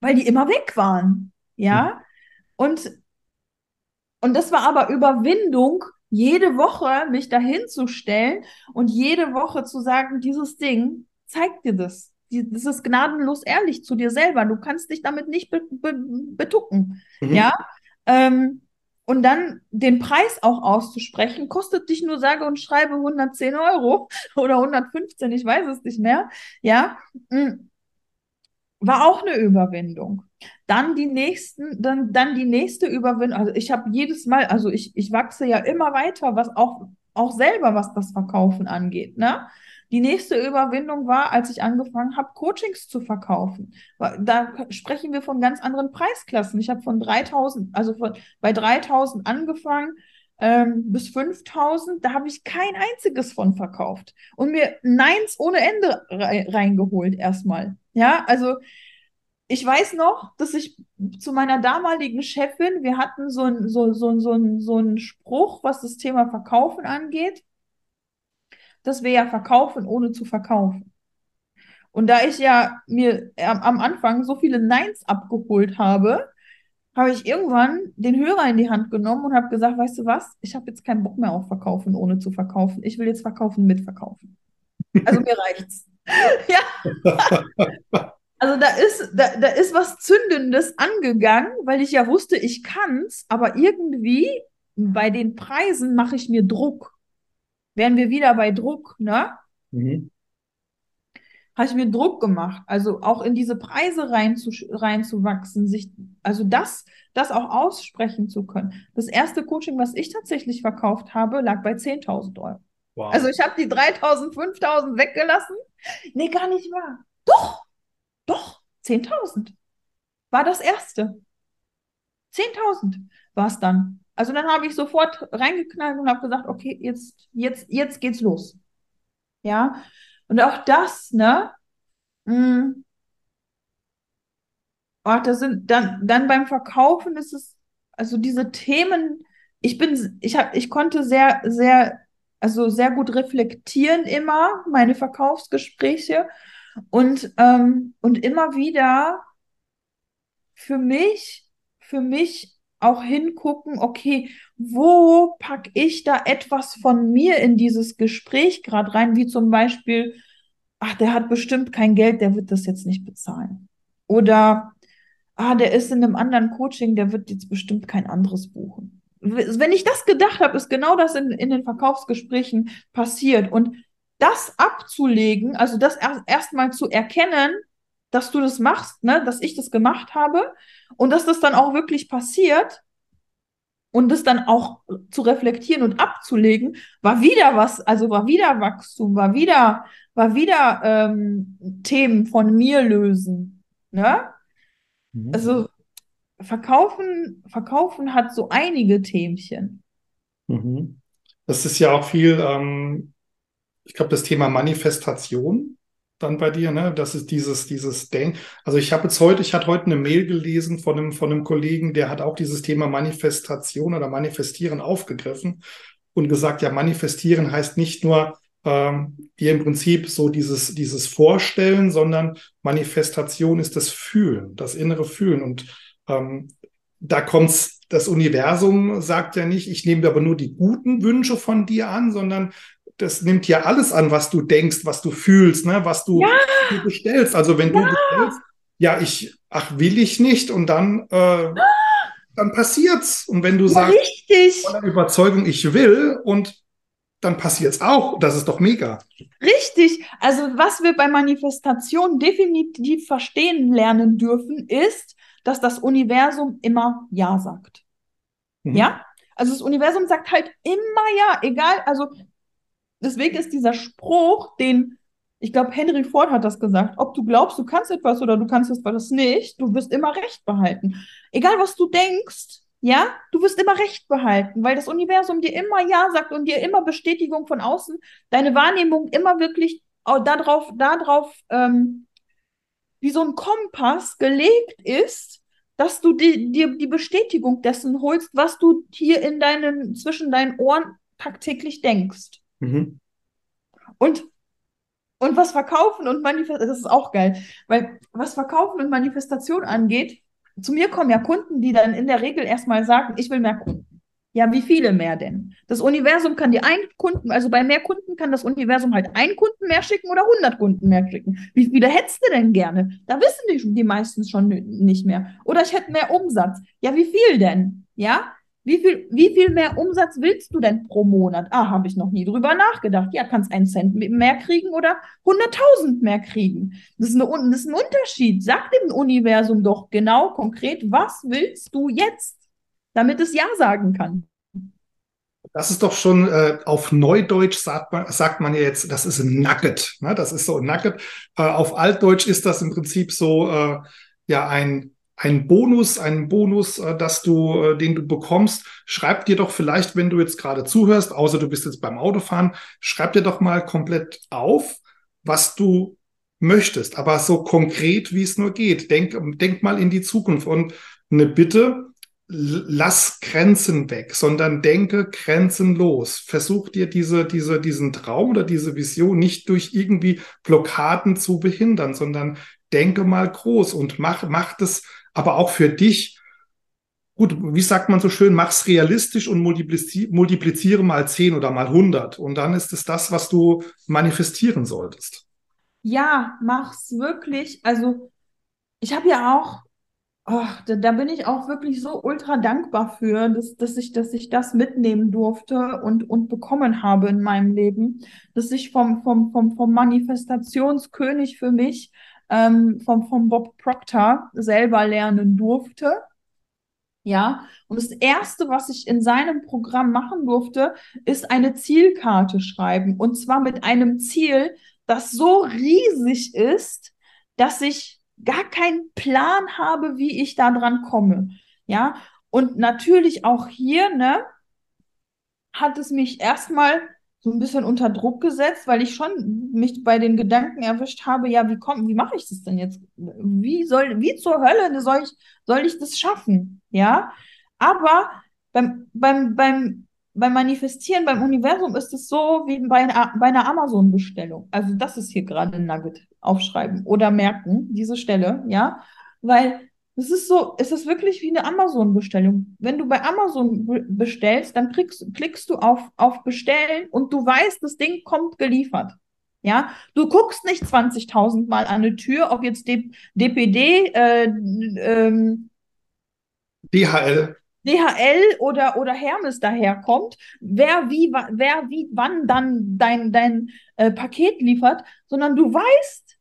weil die immer weg waren. Ja. Mhm. Und, und das war aber Überwindung, jede Woche mich dahin zu stellen und jede Woche zu sagen, dieses Ding zeigt dir das. Das ist gnadenlos ehrlich zu dir selber. Du kannst dich damit nicht be be betucken. Mhm. Ja. Ähm, und dann den Preis auch auszusprechen, kostet dich nur sage und schreibe 110 Euro [laughs] oder 115, ich weiß es nicht mehr. Ja, mm. war auch eine Überwindung. Dann die nächsten, dann, dann die nächste Überwindung. Also ich habe jedes Mal, also ich, ich wachse ja immer weiter, was auch, auch selber, was das Verkaufen angeht. Ne? Die nächste Überwindung war, als ich angefangen habe, Coachings zu verkaufen. Da sprechen wir von ganz anderen Preisklassen. Ich habe von 3000, also von, bei 3000 angefangen ähm, bis 5000. Da habe ich kein einziges von verkauft und mir Neins ohne Ende reingeholt erstmal. Ja, also ich weiß noch, dass ich zu meiner damaligen Chefin, wir hatten so einen so, so, so, so einen Spruch, was das Thema Verkaufen angeht dass wir ja verkaufen, ohne zu verkaufen. Und da ich ja mir am Anfang so viele Neins abgeholt habe, habe ich irgendwann den Hörer in die Hand genommen und habe gesagt, weißt du was, ich habe jetzt keinen Bock mehr auf Verkaufen, ohne zu verkaufen. Ich will jetzt verkaufen mit Verkaufen. Also mir reicht's. [laughs] ja. Also da ist, da, da ist was Zündendes angegangen, weil ich ja wusste, ich kann's, aber irgendwie bei den Preisen mache ich mir Druck wären wir wieder bei Druck, ne? Mhm. Habe ich mir Druck gemacht, also auch in diese Preise reinzuwachsen, sich, also das, das auch aussprechen zu können. Das erste Coaching, was ich tatsächlich verkauft habe, lag bei 10.000 Euro. Wow. Also ich habe die 3.000, 5.000 weggelassen. Nee, gar nicht wahr. Doch, doch, 10.000 war das erste. 10.000 war es dann. Also dann habe ich sofort reingeknallt und habe gesagt, okay, jetzt, jetzt, jetzt geht's los. Ja. Und auch das, ne? Mh, hm. ach, das sind dann, dann beim Verkaufen ist es, also diese Themen, ich bin, ich habe, ich konnte sehr, sehr, also sehr gut reflektieren immer meine Verkaufsgespräche und ähm, und immer wieder für mich, für mich auch hingucken, okay, wo packe ich da etwas von mir in dieses Gespräch gerade rein, wie zum Beispiel, ach, der hat bestimmt kein Geld, der wird das jetzt nicht bezahlen. Oder, ah, der ist in einem anderen Coaching, der wird jetzt bestimmt kein anderes buchen. Wenn ich das gedacht habe, ist genau das in, in den Verkaufsgesprächen passiert. Und das abzulegen, also das erstmal erst zu erkennen, dass du das machst, ne, dass ich das gemacht habe und dass das dann auch wirklich passiert und das dann auch zu reflektieren und abzulegen, war wieder was, also war wieder Wachstum, war wieder, war wieder ähm, Themen von mir lösen, ne? Mhm. Also verkaufen, verkaufen hat so einige Themchen. Mhm. Das ist ja auch viel, ähm, ich glaube, das Thema Manifestation dann bei dir, ne? Das ist dieses, dieses Denk. Also ich habe jetzt heute, ich hatte heute eine Mail gelesen von einem, von einem Kollegen, der hat auch dieses Thema Manifestation oder Manifestieren aufgegriffen und gesagt, ja, manifestieren heißt nicht nur ähm, dir im Prinzip so dieses, dieses Vorstellen, sondern Manifestation ist das Fühlen, das innere Fühlen. Und ähm, da kommt's, das Universum sagt ja nicht, ich nehme aber nur die guten Wünsche von dir an, sondern das nimmt ja alles an, was du denkst, was du fühlst, ne, was du, ja. bestellst. Also wenn ja. du bestellst, ja, ich, ach, will ich nicht und dann, äh, dann passiert's. Und wenn du ja, sagst, richtig. voller Überzeugung, ich will und dann passiert's auch. Das ist doch mega. Richtig. Also was wir bei Manifestation definitiv verstehen lernen dürfen, ist, dass das Universum immer Ja sagt. Mhm. Ja? Also das Universum sagt halt immer Ja, egal, also deswegen ist dieser Spruch, den ich glaube, Henry Ford hat das gesagt, ob du glaubst, du kannst etwas oder du kannst etwas nicht, du wirst immer Recht behalten. Egal, was du denkst, ja, du wirst immer Recht behalten, weil das Universum dir immer Ja sagt und dir immer Bestätigung von außen, deine Wahrnehmung immer wirklich darauf, darauf ähm, wie so ein Kompass gelegt ist, dass du dir die, die Bestätigung dessen holst, was du hier in deinen, zwischen deinen Ohren tagtäglich denkst. Mhm. Und, und was Verkaufen und Manifestation, das ist auch geil, weil was Verkaufen und Manifestation angeht, zu mir kommen ja Kunden, die dann in der Regel erstmal sagen, ich will mehr Kunden. Ja, wie viele mehr denn? Das Universum kann dir einen Kunden, also bei mehr Kunden kann das Universum halt einen Kunden mehr schicken oder 100 Kunden mehr schicken. Wie viele hättest du denn gerne? Da wissen die, die meistens schon nicht mehr. Oder ich hätte mehr Umsatz. Ja, wie viel denn? Ja, wie viel, wie viel mehr Umsatz willst du denn pro Monat? Ah, habe ich noch nie drüber nachgedacht. Ja, kannst einen Cent mehr kriegen oder 100.000 mehr kriegen. Das ist, eine, das ist ein Unterschied. Sag dem Universum doch genau konkret, was willst du jetzt? damit es Ja sagen kann. Das ist doch schon äh, auf Neudeutsch sagt man, sagt man ja jetzt, das ist ein Nugget. Ne? Das ist so ein Nugget. Äh, auf Altdeutsch ist das im Prinzip so äh, ja ein ein Bonus, ein Bonus, äh, dass du, äh, den du bekommst. Schreib dir doch vielleicht, wenn du jetzt gerade zuhörst, außer du bist jetzt beim Autofahren, schreib dir doch mal komplett auf, was du möchtest, aber so konkret, wie es nur geht. Denk, denk mal in die Zukunft und eine Bitte, lass Grenzen weg, sondern denke grenzenlos. Versuch dir diese, diese, diesen Traum oder diese Vision nicht durch irgendwie Blockaden zu behindern, sondern denke mal groß und mach, mach das aber auch für dich. Gut, wie sagt man so schön, mach's realistisch und multipliziere, multipliziere mal zehn oder mal hundert. Und dann ist es das, was du manifestieren solltest. Ja, mach's wirklich. Also, ich habe ja auch Oh, da, da, bin ich auch wirklich so ultra dankbar für, dass, dass, ich, dass ich das mitnehmen durfte und, und bekommen habe in meinem Leben, dass ich vom, vom, vom, vom Manifestationskönig für mich, ähm, vom, vom Bob Proctor selber lernen durfte. Ja, und das erste, was ich in seinem Programm machen durfte, ist eine Zielkarte schreiben. Und zwar mit einem Ziel, das so riesig ist, dass ich gar keinen Plan habe, wie ich da dran komme. Ja, und natürlich auch hier, ne, hat es mich erstmal so ein bisschen unter Druck gesetzt, weil ich schon mich bei den Gedanken erwischt habe, ja, wie kommt, wie mache ich das denn jetzt? Wie soll, wie zur Hölle soll ich, soll ich das schaffen? Ja, aber beim, beim, beim, beim Manifestieren, beim Universum ist es so wie bei einer, bei einer Amazon-Bestellung. Also das ist hier gerade ein Nugget aufschreiben oder merken, diese Stelle, ja, weil es ist so, es ist wirklich wie eine Amazon-Bestellung. Wenn du bei Amazon bestellst, dann klickst, klickst du auf, auf Bestellen und du weißt, das Ding kommt geliefert. Ja, du guckst nicht 20.000 Mal an eine Tür, ob jetzt D DPD, äh, ähm, DHL. DHL oder, oder Hermes daherkommt, wer wie, wer wie wann dann dein, dein äh, Paket liefert, sondern du weißt,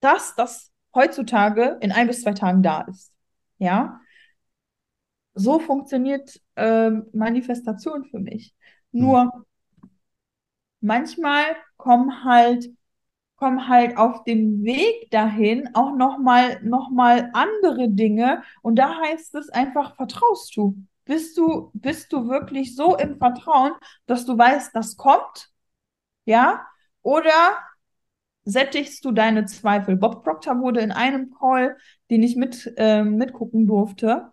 dass das heutzutage in ein bis zwei Tagen da ist. Ja, so funktioniert äh, Manifestation für mich. Nur manchmal kommen halt kommen halt auf dem Weg dahin auch noch mal, noch mal andere Dinge. Und da heißt es einfach, vertraust du? Bist du, bist du wirklich so im Vertrauen, dass du weißt, das kommt? Ja? Oder sättigst du deine Zweifel? Bob Proctor wurde in einem Call, den ich mit, äh, mitgucken durfte,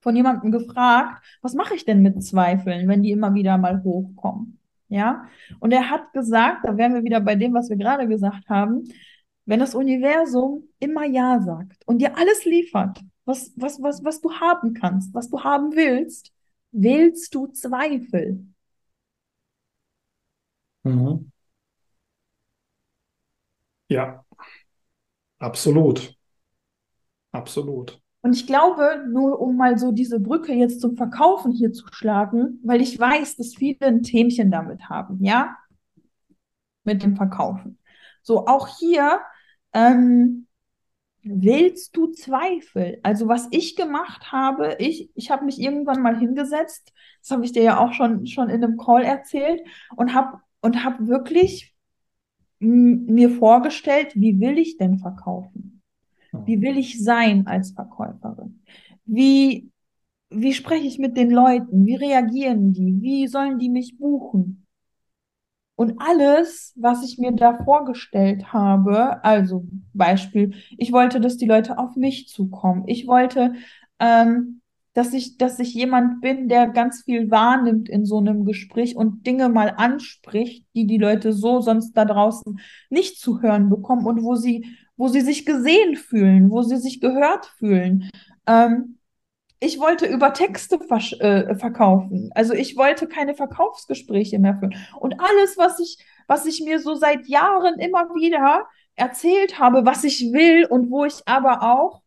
von jemandem gefragt, was mache ich denn mit Zweifeln, wenn die immer wieder mal hochkommen? Ja, und er hat gesagt, da wären wir wieder bei dem, was wir gerade gesagt haben, wenn das Universum immer Ja sagt und dir alles liefert, was, was, was, was du haben kannst, was du haben willst, wählst du Zweifel. Mhm. Ja, absolut. Absolut. Und ich glaube, nur um mal so diese Brücke jetzt zum Verkaufen hier zu schlagen, weil ich weiß, dass viele ein Themchen damit haben, ja? Mit dem Verkaufen. So, auch hier ähm, wählst du Zweifel. Also was ich gemacht habe, ich, ich habe mich irgendwann mal hingesetzt, das habe ich dir ja auch schon, schon in einem Call erzählt, und habe und hab wirklich mir vorgestellt, wie will ich denn verkaufen? Wie will ich sein als Verkäuferin? Wie, wie spreche ich mit den Leuten? Wie reagieren die? Wie sollen die mich buchen? Und alles, was ich mir da vorgestellt habe, also Beispiel, ich wollte, dass die Leute auf mich zukommen. Ich wollte, ähm, dass ich, dass ich jemand bin, der ganz viel wahrnimmt in so einem Gespräch und Dinge mal anspricht, die die Leute so sonst da draußen nicht zu hören bekommen und wo sie, wo sie sich gesehen fühlen, wo sie sich gehört fühlen. Ähm, ich wollte über Texte äh, verkaufen. Also ich wollte keine Verkaufsgespräche mehr führen. Und alles, was ich, was ich mir so seit Jahren immer wieder erzählt habe, was ich will und wo ich aber auch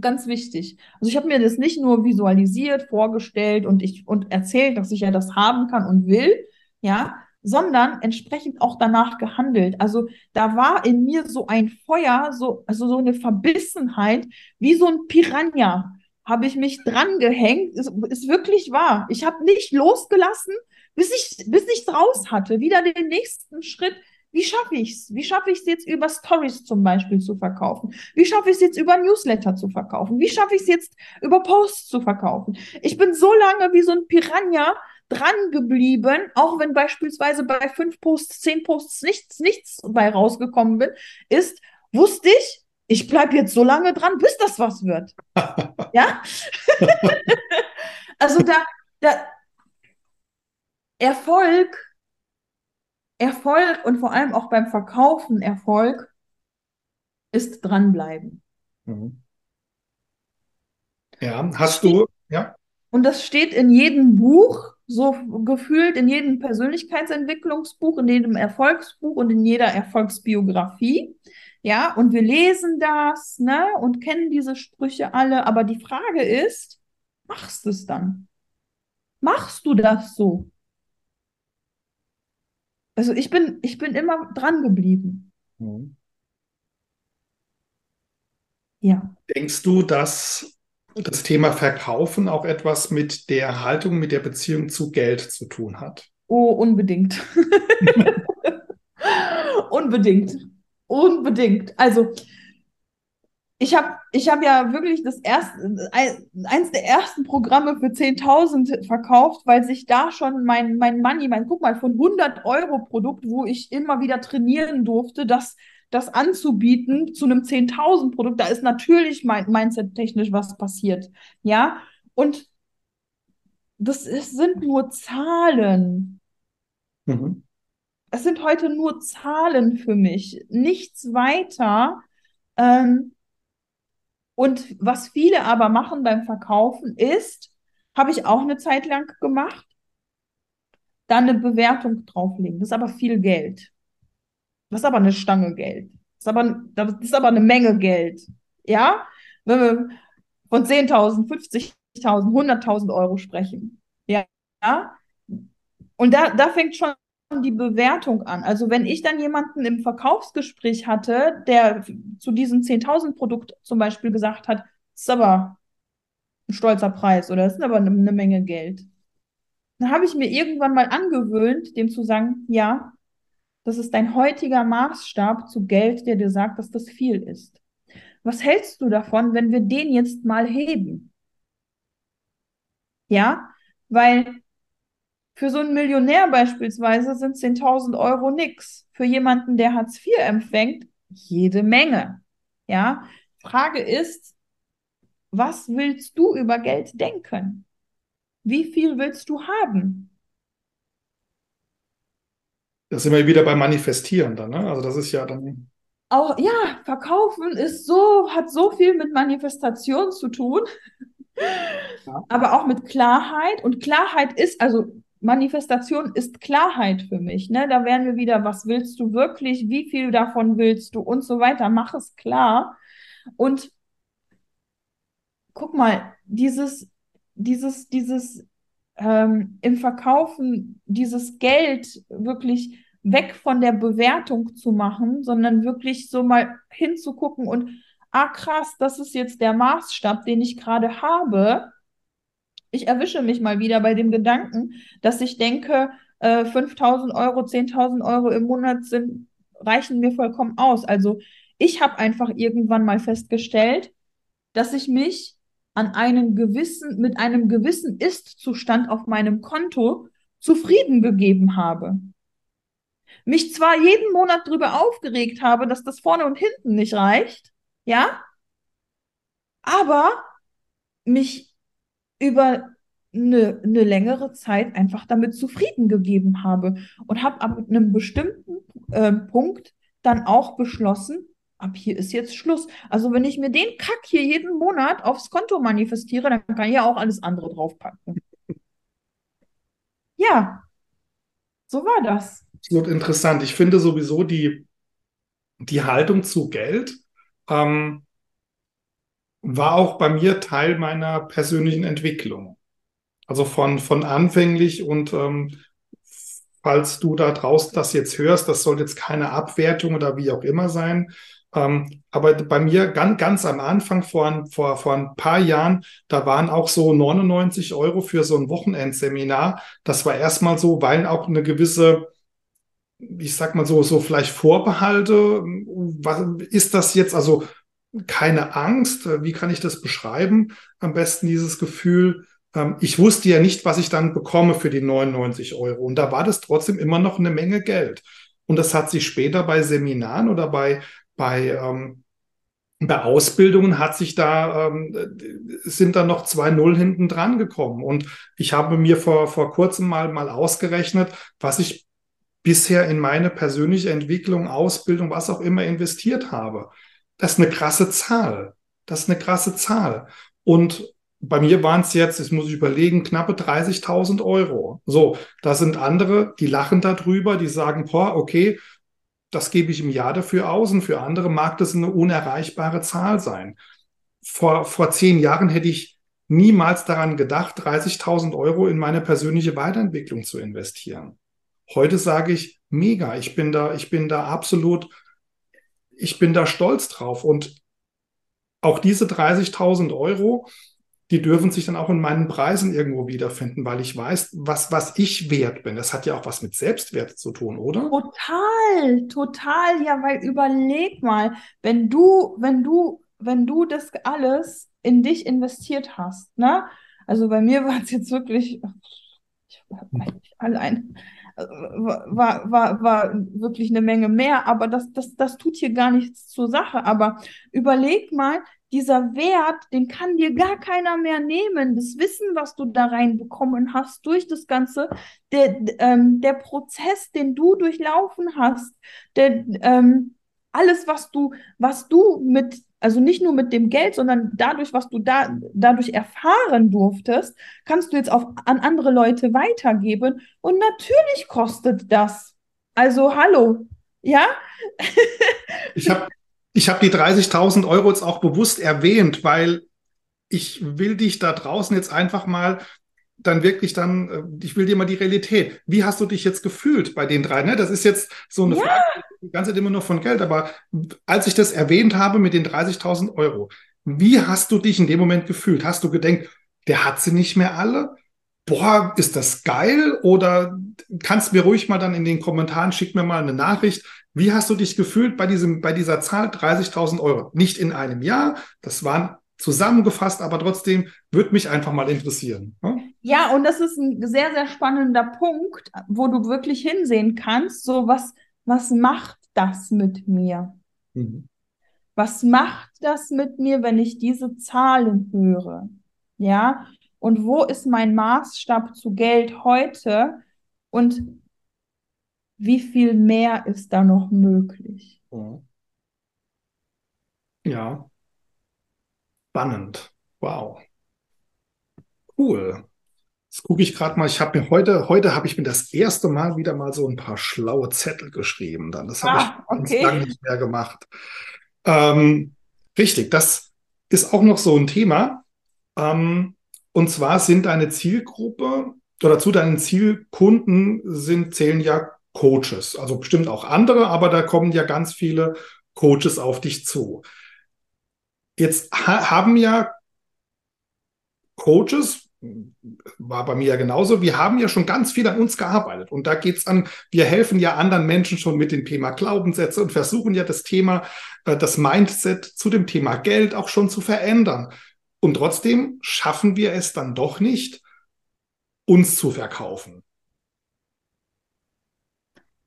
ganz wichtig. Also ich habe mir das nicht nur visualisiert, vorgestellt und ich und erzählt, dass ich ja das haben kann und will, ja, sondern entsprechend auch danach gehandelt. Also da war in mir so ein Feuer, so also so eine Verbissenheit, wie so ein Piranha habe ich mich dran gehängt. Ist, ist wirklich wahr. Ich habe nicht losgelassen, bis ich bis ich raus hatte. Wieder den nächsten Schritt wie schaffe ich es? Wie schaffe ich es jetzt über Stories zum Beispiel zu verkaufen? Wie schaffe ich es jetzt über Newsletter zu verkaufen? Wie schaffe ich es jetzt über Posts zu verkaufen? Ich bin so lange wie so ein Piranha dran geblieben, auch wenn beispielsweise bei fünf Posts, zehn Posts nichts, nichts bei rausgekommen bin, ist, wusste ich, ich bleibe jetzt so lange dran, bis das was wird. [laughs] ja? [laughs] also da, da, Erfolg Erfolg und vor allem auch beim Verkaufen Erfolg ist dranbleiben. Mhm. Ja, hast du, ja. Und das steht in jedem Buch, so gefühlt in jedem Persönlichkeitsentwicklungsbuch, in jedem Erfolgsbuch und in jeder Erfolgsbiografie. Ja, und wir lesen das, ne, und kennen diese Sprüche alle. Aber die Frage ist, machst du es dann? Machst du das so? Also ich bin, ich bin immer dran geblieben. Mhm. Ja. Denkst du, dass das Thema Verkaufen auch etwas mit der Haltung, mit der Beziehung zu Geld zu tun hat? Oh, unbedingt. [laughs] unbedingt. Unbedingt. Also ich habe ich hab ja wirklich das erste, eins der ersten Programme für 10.000 verkauft, weil sich da schon mein, mein Money, mein, guck mal, von 100 Euro Produkt, wo ich immer wieder trainieren durfte, das, das anzubieten zu einem 10.000 Produkt, da ist natürlich mein Mindset technisch was passiert. Ja. Und das ist, sind nur Zahlen. Mhm. Es sind heute nur Zahlen für mich, nichts weiter. Ähm, und was viele aber machen beim Verkaufen ist, habe ich auch eine Zeit lang gemacht, dann eine Bewertung drauflegen. Das ist aber viel Geld. Das ist aber eine Stange Geld. Das ist aber, das ist aber eine Menge Geld. Ja? Wenn wir von 10.000, 50.000, 100.000 Euro sprechen. Ja? Und da, da fängt schon die Bewertung an. Also wenn ich dann jemanden im Verkaufsgespräch hatte, der zu diesem 10.000 Produkt zum Beispiel gesagt hat, ist aber ein stolzer Preis oder ist aber eine, eine Menge Geld. Dann habe ich mir irgendwann mal angewöhnt, dem zu sagen, ja, das ist dein heutiger Maßstab zu Geld, der dir sagt, dass das viel ist. Was hältst du davon, wenn wir den jetzt mal heben? Ja, weil für so einen Millionär beispielsweise sind 10.000 Euro nix. Für jemanden, der Hartz IV empfängt, jede Menge. Ja, Frage ist, was willst du über Geld denken? Wie viel willst du haben? Das sind wir wieder beim Manifestieren dann, ne? Also das ist ja dann. Auch, ja, verkaufen ist so, hat so viel mit Manifestation zu tun. Ja. Aber auch mit Klarheit. Und Klarheit ist, also Manifestation ist Klarheit für mich. Ne? Da wären wir wieder, was willst du wirklich, wie viel davon willst du und so weiter. Mach es klar. Und guck mal, dieses, dieses, dieses ähm, im Verkaufen, dieses Geld wirklich weg von der Bewertung zu machen, sondern wirklich so mal hinzugucken und, ah krass, das ist jetzt der Maßstab, den ich gerade habe ich erwische mich mal wieder bei dem Gedanken, dass ich denke, äh, 5000 Euro, 10.000 Euro im Monat sind reichen mir vollkommen aus. Also ich habe einfach irgendwann mal festgestellt, dass ich mich an einen gewissen, mit einem gewissen Ist-Zustand auf meinem Konto zufrieden gegeben habe. Mich zwar jeden Monat darüber aufgeregt habe, dass das vorne und hinten nicht reicht, ja, aber mich über eine, eine längere Zeit einfach damit zufrieden gegeben habe und habe ab einem bestimmten äh, Punkt dann auch beschlossen, ab hier ist jetzt Schluss. Also wenn ich mir den Kack hier jeden Monat aufs Konto manifestiere, dann kann ich ja auch alles andere draufpacken. Ja, so war das. Absolut interessant. Ich finde sowieso die, die Haltung zu Geld ähm, war auch bei mir Teil meiner persönlichen Entwicklung. Also von, von anfänglich und ähm, falls du da draußen das jetzt hörst, das soll jetzt keine Abwertung oder wie auch immer sein. Ähm, aber bei mir ganz, ganz am Anfang, vor, vor, vor ein paar Jahren, da waren auch so 99 Euro für so ein Wochenendseminar. Das war erstmal so, weil auch eine gewisse, ich sag mal so, so vielleicht Vorbehalte, was ist das jetzt? Also keine Angst. Wie kann ich das beschreiben? Am besten dieses Gefühl. Ähm, ich wusste ja nicht, was ich dann bekomme für die 99 Euro. Und da war das trotzdem immer noch eine Menge Geld. Und das hat sich später bei Seminaren oder bei, bei, ähm, bei Ausbildungen hat sich da, ähm, sind da noch zwei Null hinten dran gekommen. Und ich habe mir vor, vor kurzem mal, mal ausgerechnet, was ich bisher in meine persönliche Entwicklung, Ausbildung, was auch immer investiert habe. Das ist eine krasse Zahl. Das ist eine krasse Zahl. Und bei mir waren es jetzt, das muss ich überlegen, knappe 30.000 Euro. So, da sind andere, die lachen darüber, die sagen, boah, okay, das gebe ich im Jahr dafür aus und für andere mag das eine unerreichbare Zahl sein. Vor, vor zehn Jahren hätte ich niemals daran gedacht, 30.000 Euro in meine persönliche Weiterentwicklung zu investieren. Heute sage ich, mega, ich bin da, ich bin da absolut, ich bin da stolz drauf und auch diese 30.000 Euro, die dürfen sich dann auch in meinen Preisen irgendwo wiederfinden, weil ich weiß, was, was ich wert bin. Das hat ja auch was mit Selbstwert zu tun, oder? Total, total. Ja, weil überleg mal, wenn du, wenn du, wenn du das alles in dich investiert hast, ne? Also bei mir war es jetzt wirklich, ich allein, war, war, war wirklich eine Menge mehr, aber das, das, das tut hier gar nichts zur Sache. Aber überleg mal, dieser Wert, den kann dir gar keiner mehr nehmen. Das Wissen, was du da reinbekommen hast durch das Ganze, der, ähm, der Prozess, den du durchlaufen hast, der, ähm, alles, was du, was du mit, also nicht nur mit dem Geld, sondern dadurch, was du da, dadurch erfahren durftest, kannst du jetzt auch an andere Leute weitergeben. Und natürlich kostet das. Also, hallo. Ja? [laughs] ich habe ich habe die 30.000 Euro jetzt auch bewusst erwähnt, weil ich will dich da draußen jetzt einfach mal dann wirklich dann, äh, ich will dir mal die Realität. Wie hast du dich jetzt gefühlt bei den drei? Ne? Das ist jetzt so eine ja. Frage, die ganze Zeit immer nur von Geld, aber als ich das erwähnt habe mit den 30.000 Euro, wie hast du dich in dem Moment gefühlt? Hast du gedacht, der hat sie nicht mehr alle? Boah, ist das geil? Oder kannst mir ruhig mal dann in den Kommentaren, schick mir mal eine Nachricht. Wie hast du dich gefühlt bei diesem, bei dieser Zahl 30.000 Euro? Nicht in einem Jahr, das waren zusammengefasst, aber trotzdem würde mich einfach mal interessieren. Ne? Ja, und das ist ein sehr, sehr spannender Punkt, wo du wirklich hinsehen kannst, so was, was macht das mit mir? Mhm. Was macht das mit mir, wenn ich diese Zahlen höre? Ja, und wo ist mein Maßstab zu Geld heute? Und wie viel mehr ist da noch möglich? Ja, spannend. Wow. Cool. Jetzt gucke ich gerade mal, ich habe mir heute, heute habe ich mir das erste Mal wieder mal so ein paar schlaue Zettel geschrieben. Dann. Das habe ah, ich okay. ganz lange nicht mehr gemacht. Ähm, richtig, das ist auch noch so ein Thema. Ähm, und zwar sind deine Zielgruppe oder zu deinen Zielkunden sind, zählen ja Coaches, also bestimmt auch andere, aber da kommen ja ganz viele Coaches auf dich zu. Jetzt ha haben ja Coaches war bei mir ja genauso. Wir haben ja schon ganz viel an uns gearbeitet. Und da geht es an, wir helfen ja anderen Menschen schon mit dem Thema Glaubenssätze und versuchen ja das Thema, äh, das Mindset zu dem Thema Geld auch schon zu verändern. Und trotzdem schaffen wir es dann doch nicht, uns zu verkaufen.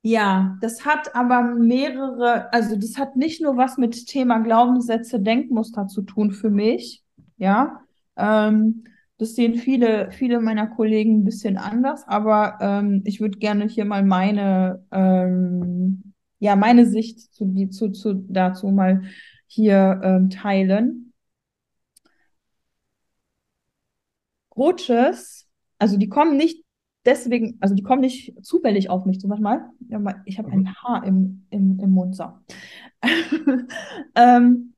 Ja, das hat aber mehrere, also das hat nicht nur was mit Thema Glaubenssätze, Denkmuster zu tun für mich, ja. Ähm, das sehen viele, viele meiner Kollegen ein bisschen anders, aber ähm, ich würde gerne hier mal meine, ähm, ja, meine Sicht zu, die, zu, zu, dazu mal hier ähm, teilen. Coaches, also die kommen nicht deswegen, also die kommen nicht zufällig auf mich. Zum Beispiel, ich habe ein mhm. Haar im, im, im Mund. So. [laughs] ähm,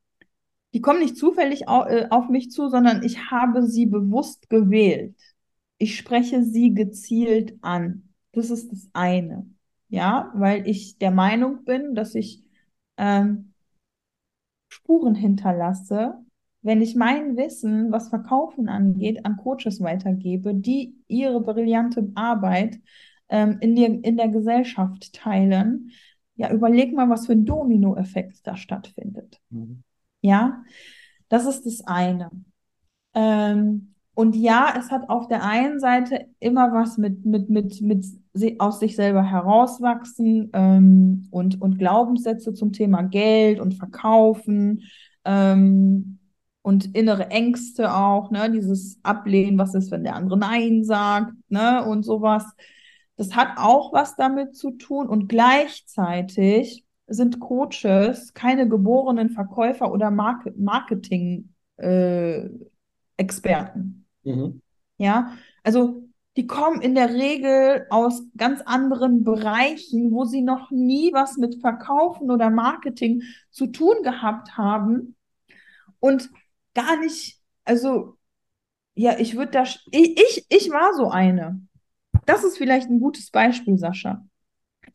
die kommen nicht zufällig auf, äh, auf mich zu, sondern ich habe sie bewusst gewählt. Ich spreche sie gezielt an. Das ist das eine. Ja, weil ich der Meinung bin, dass ich ähm, Spuren hinterlasse, wenn ich mein Wissen, was Verkaufen angeht, an Coaches weitergebe, die ihre brillante Arbeit ähm, in, der, in der Gesellschaft teilen, ja, überleg mal, was für ein Dominoeffekt da stattfindet. Mhm. Ja, das ist das eine. Ähm, und ja, es hat auf der einen Seite immer was mit, mit, mit, mit aus sich selber herauswachsen ähm, und, und Glaubenssätze zum Thema Geld und Verkaufen. Ähm, und innere Ängste auch, ne, dieses Ablehnen, was ist, wenn der andere Nein sagt, ne, und sowas. Das hat auch was damit zu tun und gleichzeitig sind Coaches keine geborenen Verkäufer oder Mark Marketing-Experten. Äh, mhm. Ja, also die kommen in der Regel aus ganz anderen Bereichen, wo sie noch nie was mit Verkaufen oder Marketing zu tun gehabt haben. Und gar nicht, also ja, ich würde da, ich, ich, ich war so eine. Das ist vielleicht ein gutes Beispiel, Sascha.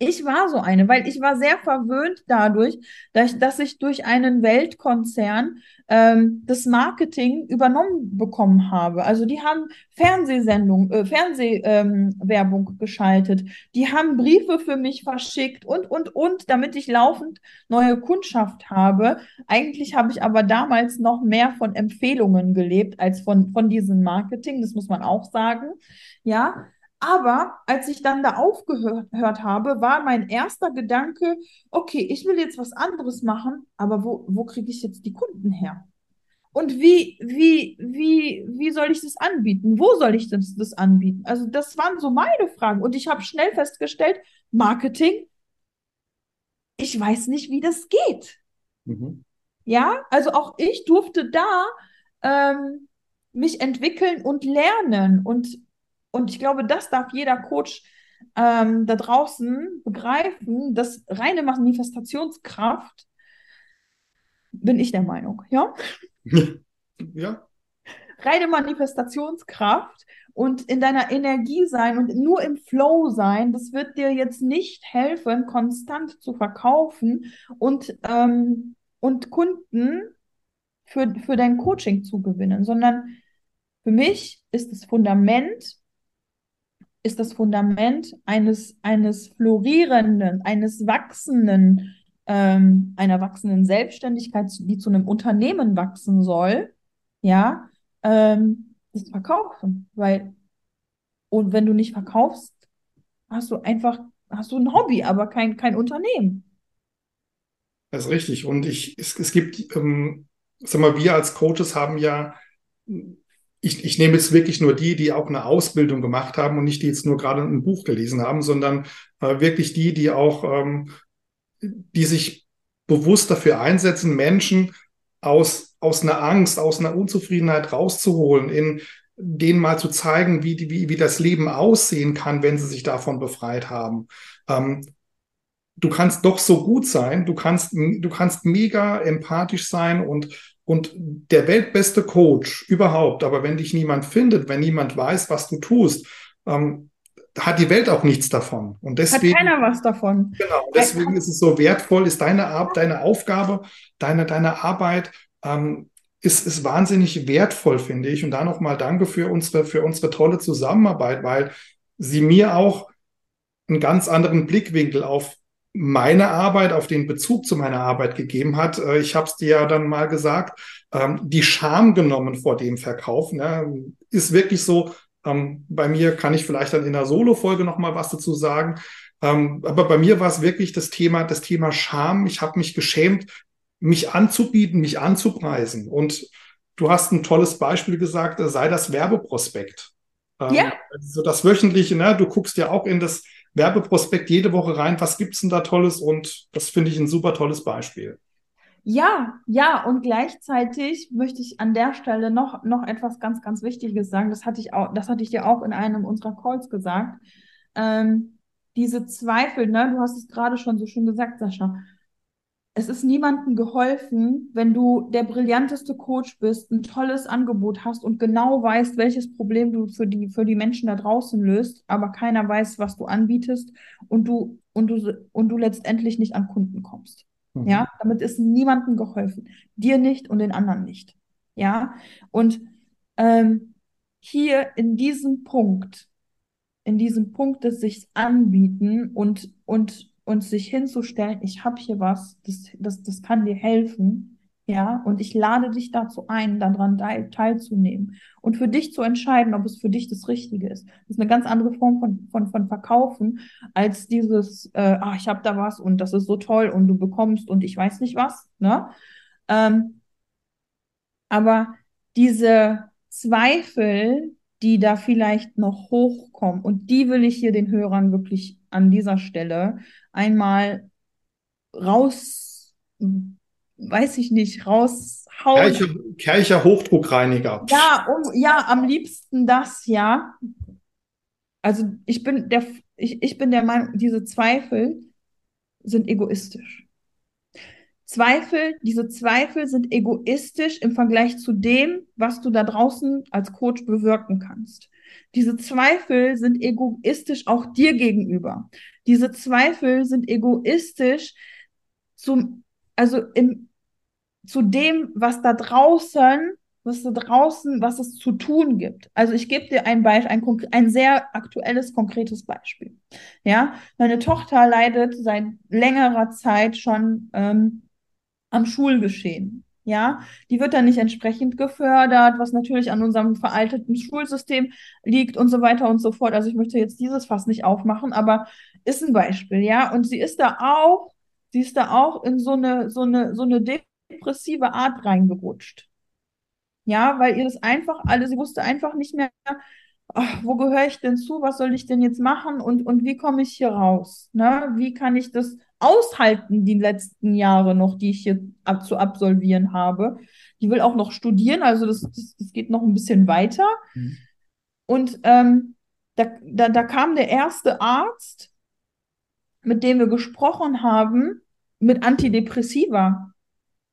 Ich war so eine, weil ich war sehr verwöhnt dadurch, dass, dass ich durch einen Weltkonzern ähm, das Marketing übernommen bekommen habe. Also die haben Fernsehsendungen, äh, Fernsehwerbung ähm, geschaltet, die haben Briefe für mich verschickt und, und, und, damit ich laufend neue Kundschaft habe. Eigentlich habe ich aber damals noch mehr von Empfehlungen gelebt als von, von diesem Marketing, das muss man auch sagen. Ja, aber als ich dann da aufgehört habe, war mein erster Gedanke, okay, ich will jetzt was anderes machen, aber wo, wo kriege ich jetzt die Kunden her? Und wie, wie, wie, wie soll ich das anbieten? Wo soll ich das, das anbieten? Also das waren so meine Fragen. Und ich habe schnell festgestellt, Marketing, ich weiß nicht, wie das geht. Mhm. Ja, also auch ich durfte da ähm, mich entwickeln und lernen. Und und ich glaube, das darf jeder Coach ähm, da draußen begreifen, dass reine Manifestationskraft, bin ich der Meinung, ja? [laughs] Ja. Reine Manifestationskraft und in deiner Energie sein und nur im Flow sein, das wird dir jetzt nicht helfen, konstant zu verkaufen und, ähm, und Kunden für, für dein Coaching zu gewinnen, sondern für mich ist das Fundament ist das Fundament eines, eines florierenden, eines wachsenden, ähm, einer wachsenden Selbstständigkeit, die zu einem Unternehmen wachsen soll, ja, ähm, das Verkaufen. Weil, und wenn du nicht verkaufst, hast du einfach, hast du ein Hobby, aber kein, kein Unternehmen. Das ist richtig. Und ich, es, es gibt, ähm, sag mal, wir als Coaches haben ja ich, ich nehme jetzt wirklich nur die, die auch eine Ausbildung gemacht haben und nicht die jetzt nur gerade ein Buch gelesen haben, sondern äh, wirklich die, die auch, ähm, die sich bewusst dafür einsetzen, Menschen aus, aus einer Angst, aus einer Unzufriedenheit rauszuholen, in denen mal zu zeigen, wie, die, wie, wie das Leben aussehen kann, wenn sie sich davon befreit haben. Ähm, du kannst doch so gut sein, du kannst, du kannst mega empathisch sein und und der weltbeste Coach überhaupt, aber wenn dich niemand findet, wenn niemand weiß, was du tust, ähm, hat die Welt auch nichts davon. Und deswegen, hat keiner was davon. Genau, deswegen ist es so wertvoll, ist deine, Ar deine Aufgabe, deine, deine Arbeit, ähm, ist, ist wahnsinnig wertvoll, finde ich. Und da nochmal danke für unsere, für unsere tolle Zusammenarbeit, weil sie mir auch einen ganz anderen Blickwinkel auf meine Arbeit, auf den Bezug zu meiner Arbeit gegeben hat. Äh, ich habe es dir ja dann mal gesagt, ähm, die Scham genommen vor dem Verkauf. Ne? Ist wirklich so, ähm, bei mir kann ich vielleicht dann in der Solo-Folge nochmal was dazu sagen. Ähm, aber bei mir war es wirklich das Thema, das Thema Scham. Ich habe mich geschämt, mich anzubieten, mich anzupreisen. Und du hast ein tolles Beispiel gesagt, äh, sei das Werbeprospekt. Ja. Also das wöchentliche, ne? du guckst ja auch in das Werbeprospekt jede Woche rein, was gibt's denn da Tolles? Und das finde ich ein super tolles Beispiel. Ja, ja, und gleichzeitig möchte ich an der Stelle noch, noch etwas ganz, ganz Wichtiges sagen. Das hatte ich auch, das hatte ich dir auch in einem unserer Calls gesagt. Ähm, diese Zweifel, ne, du hast es gerade schon so schön gesagt, Sascha es ist niemandem geholfen, wenn du der brillanteste Coach bist, ein tolles Angebot hast und genau weißt, welches Problem du für die, für die Menschen da draußen löst, aber keiner weiß, was du anbietest und du, und du, und du letztendlich nicht an Kunden kommst. Mhm. Ja, damit ist niemandem geholfen. Dir nicht und den anderen nicht. Ja, und ähm, hier in diesem Punkt, in diesem Punkt des sich anbieten und, und und sich hinzustellen, ich habe hier was, das, das, das kann dir helfen, ja, und ich lade dich dazu ein, daran teil, teilzunehmen und für dich zu entscheiden, ob es für dich das Richtige ist. Das ist eine ganz andere Form von, von, von Verkaufen als dieses, äh, ach, ich habe da was und das ist so toll und du bekommst und ich weiß nicht was, ne? Ähm, aber diese Zweifel, die da vielleicht noch hochkommen, und die will ich hier den Hörern wirklich an dieser Stelle einmal raus, weiß ich nicht, raushauen. Kercher, Kercher Hochdruckreiniger. Ja, um, ja, am liebsten das, ja. Also ich bin der, ich, ich bin der Meinung, diese Zweifel sind egoistisch. Zweifel, diese Zweifel sind egoistisch im Vergleich zu dem, was du da draußen als Coach bewirken kannst. Diese Zweifel sind egoistisch auch dir gegenüber. Diese Zweifel sind egoistisch zum, also im, zu dem, was da draußen, was da draußen, was es zu tun gibt. Also ich gebe dir ein Beispiel, ein, ein sehr aktuelles, konkretes Beispiel. Ja, meine Tochter leidet seit längerer Zeit schon ähm, am Schulgeschehen. Ja, die wird dann nicht entsprechend gefördert, was natürlich an unserem veralteten Schulsystem liegt und so weiter und so fort. Also ich möchte jetzt dieses Fass nicht aufmachen, aber ist ein Beispiel, ja. Und sie ist da auch, sie ist da auch in so eine, so eine, so eine depressive Art reingerutscht. Ja, weil ihr das einfach alle, sie wusste einfach nicht mehr, ach, wo gehöre ich denn zu, was soll ich denn jetzt machen und, und wie komme ich hier raus? Ne? Wie kann ich das aushalten, die letzten Jahre noch, die ich hier ab, zu absolvieren habe? Die will auch noch studieren, also das, das, das geht noch ein bisschen weiter. Mhm. Und ähm, da, da, da kam der erste Arzt, mit dem wir gesprochen haben, mit Antidepressiva,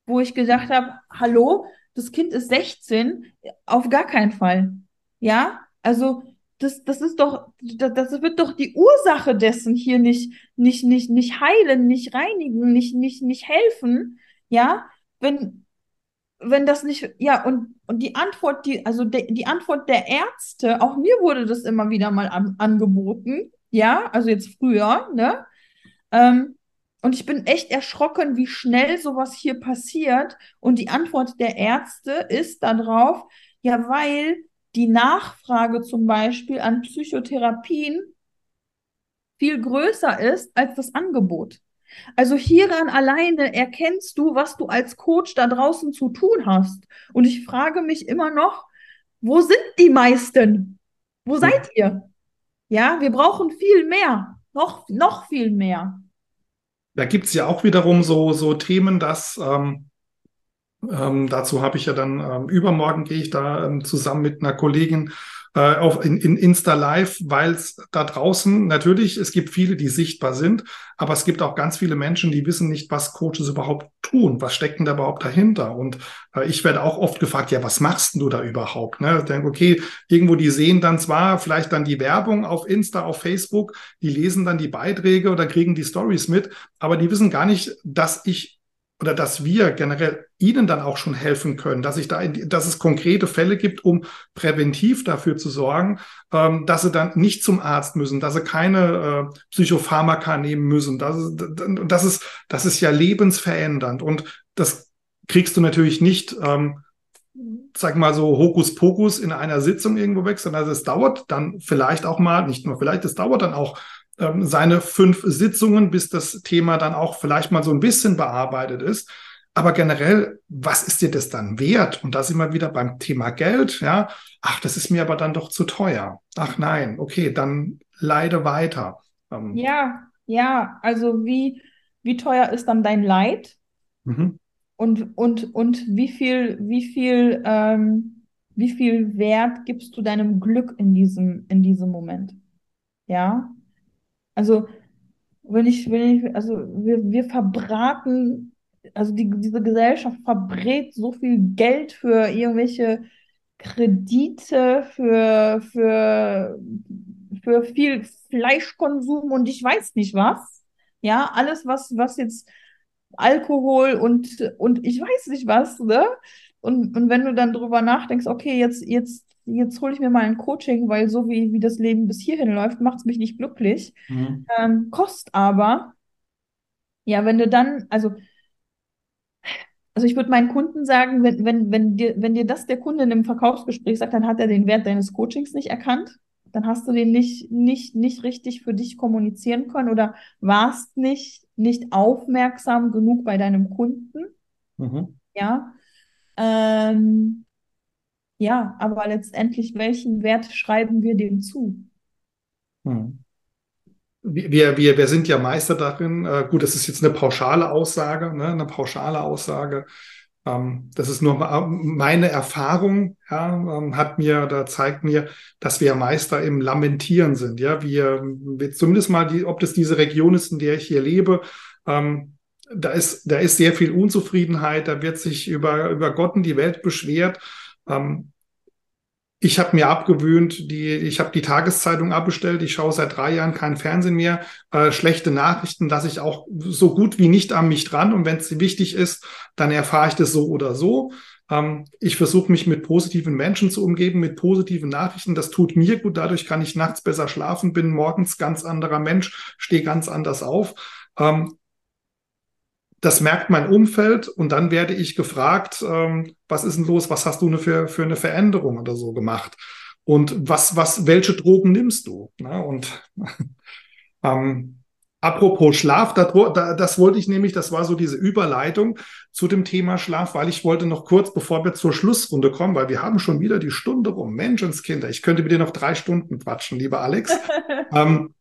wo ich gesagt habe, hallo, das Kind ist 16, auf gar keinen Fall. Ja, also das, das ist doch, das, wird doch die Ursache dessen hier nicht, nicht, nicht, nicht heilen, nicht reinigen, nicht, nicht, nicht helfen. Ja, wenn, wenn das nicht, ja, und, und die Antwort, die, also de, die Antwort der Ärzte, auch mir wurde das immer wieder mal an, angeboten, ja, also jetzt früher, ne? Ähm, und ich bin echt erschrocken, wie schnell sowas hier passiert. Und die Antwort der Ärzte ist darauf, ja, weil die Nachfrage zum Beispiel an Psychotherapien viel größer ist als das Angebot. Also hieran alleine erkennst du, was du als Coach da draußen zu tun hast. Und ich frage mich immer noch, wo sind die meisten? Wo seid ihr? Ja, wir brauchen viel mehr, noch, noch viel mehr. Da gibt es ja auch wiederum so, so Themen, dass ähm, ähm, dazu habe ich ja dann ähm, übermorgen gehe ich da ähm, zusammen mit einer Kollegin äh, auf in, in Insta Live, weil es da draußen natürlich es gibt viele, die sichtbar sind, aber es gibt auch ganz viele Menschen, die wissen nicht, was Coaches überhaupt tun, was steckt denn da überhaupt dahinter. Und äh, ich werde auch oft gefragt, ja, was machst denn du da überhaupt? Ne? Ich denke, okay, irgendwo die sehen dann zwar vielleicht dann die Werbung auf Insta, auf Facebook, die lesen dann die Beiträge oder kriegen die Stories mit, aber die wissen gar nicht, dass ich oder dass wir generell Ihnen dann auch schon helfen können, dass ich da, in, dass es konkrete Fälle gibt, um präventiv dafür zu sorgen, ähm, dass sie dann nicht zum Arzt müssen, dass sie keine äh, Psychopharmaka nehmen müssen. Das, das ist, das ist ja lebensverändernd und das kriegst du natürlich nicht, ähm, sag mal so Hokuspokus in einer Sitzung irgendwo weg, sondern es dauert dann vielleicht auch mal, nicht nur vielleicht, es dauert dann auch seine fünf Sitzungen, bis das Thema dann auch vielleicht mal so ein bisschen bearbeitet ist. Aber generell, was ist dir das dann wert? Und da sind wir wieder beim Thema Geld, ja. Ach, das ist mir aber dann doch zu teuer. Ach nein, okay, dann leide weiter. Ähm, ja, ja, also wie, wie teuer ist dann dein Leid? Mhm. Und, und, und wie viel, wie viel, ähm, wie viel Wert gibst du deinem Glück in diesem, in diesem Moment? Ja. Also, wenn ich, wenn ich, also wir, wir verbraten, also die, diese Gesellschaft verbrät so viel Geld für irgendwelche Kredite, für, für, für viel Fleischkonsum und ich weiß nicht was. Ja, alles, was, was jetzt Alkohol und, und ich weiß nicht was, ne? Und, und wenn du dann drüber nachdenkst, okay, jetzt, jetzt jetzt hole ich mir mal ein Coaching, weil so wie, wie das Leben bis hierhin läuft, macht es mich nicht glücklich. Mhm. Ähm, kostet aber, ja, wenn du dann, also, also ich würde meinen Kunden sagen, wenn, wenn, wenn, dir, wenn dir das der Kunde in einem Verkaufsgespräch sagt, dann hat er den Wert deines Coachings nicht erkannt. Dann hast du den nicht, nicht, nicht richtig für dich kommunizieren können oder warst nicht, nicht aufmerksam genug bei deinem Kunden. Mhm. Ja. Ähm, ja, aber letztendlich, welchen Wert schreiben wir dem zu? Hm. Wir, wir, wir sind ja Meister darin. Äh, gut, das ist jetzt eine pauschale Aussage, ne? eine pauschale Aussage. Ähm, das ist nur meine Erfahrung, ja, ähm, hat mir, da zeigt mir, dass wir Meister im Lamentieren sind. Ja, wir, wir zumindest mal, die, ob das diese Region ist, in der ich hier lebe, ähm, da ist, da ist sehr viel Unzufriedenheit, da wird sich über, über Gott und die Welt beschwert. Ähm, ich habe mir abgewöhnt, die, ich habe die Tageszeitung abbestellt, ich schaue seit drei Jahren kein Fernsehen mehr. Äh, schlechte Nachrichten lasse ich auch so gut wie nicht an mich dran. Und wenn es wichtig ist, dann erfahre ich das so oder so. Ähm, ich versuche mich mit positiven Menschen zu umgeben, mit positiven Nachrichten. Das tut mir gut. Dadurch kann ich nachts besser schlafen, bin morgens ganz anderer Mensch, stehe ganz anders auf. Ähm, das merkt mein Umfeld und dann werde ich gefragt, ähm, was ist denn los, was hast du für, für eine Veränderung oder so gemacht? Und was, was, welche Drogen nimmst du? Na, und [laughs] ähm, apropos Schlaf, das, das wollte ich nämlich, das war so diese Überleitung zu dem Thema Schlaf, weil ich wollte noch kurz, bevor wir zur Schlussrunde kommen, weil wir haben schon wieder die Stunde rum. Menschenskinder, ich könnte mit dir noch drei Stunden quatschen, lieber Alex. [laughs] ähm,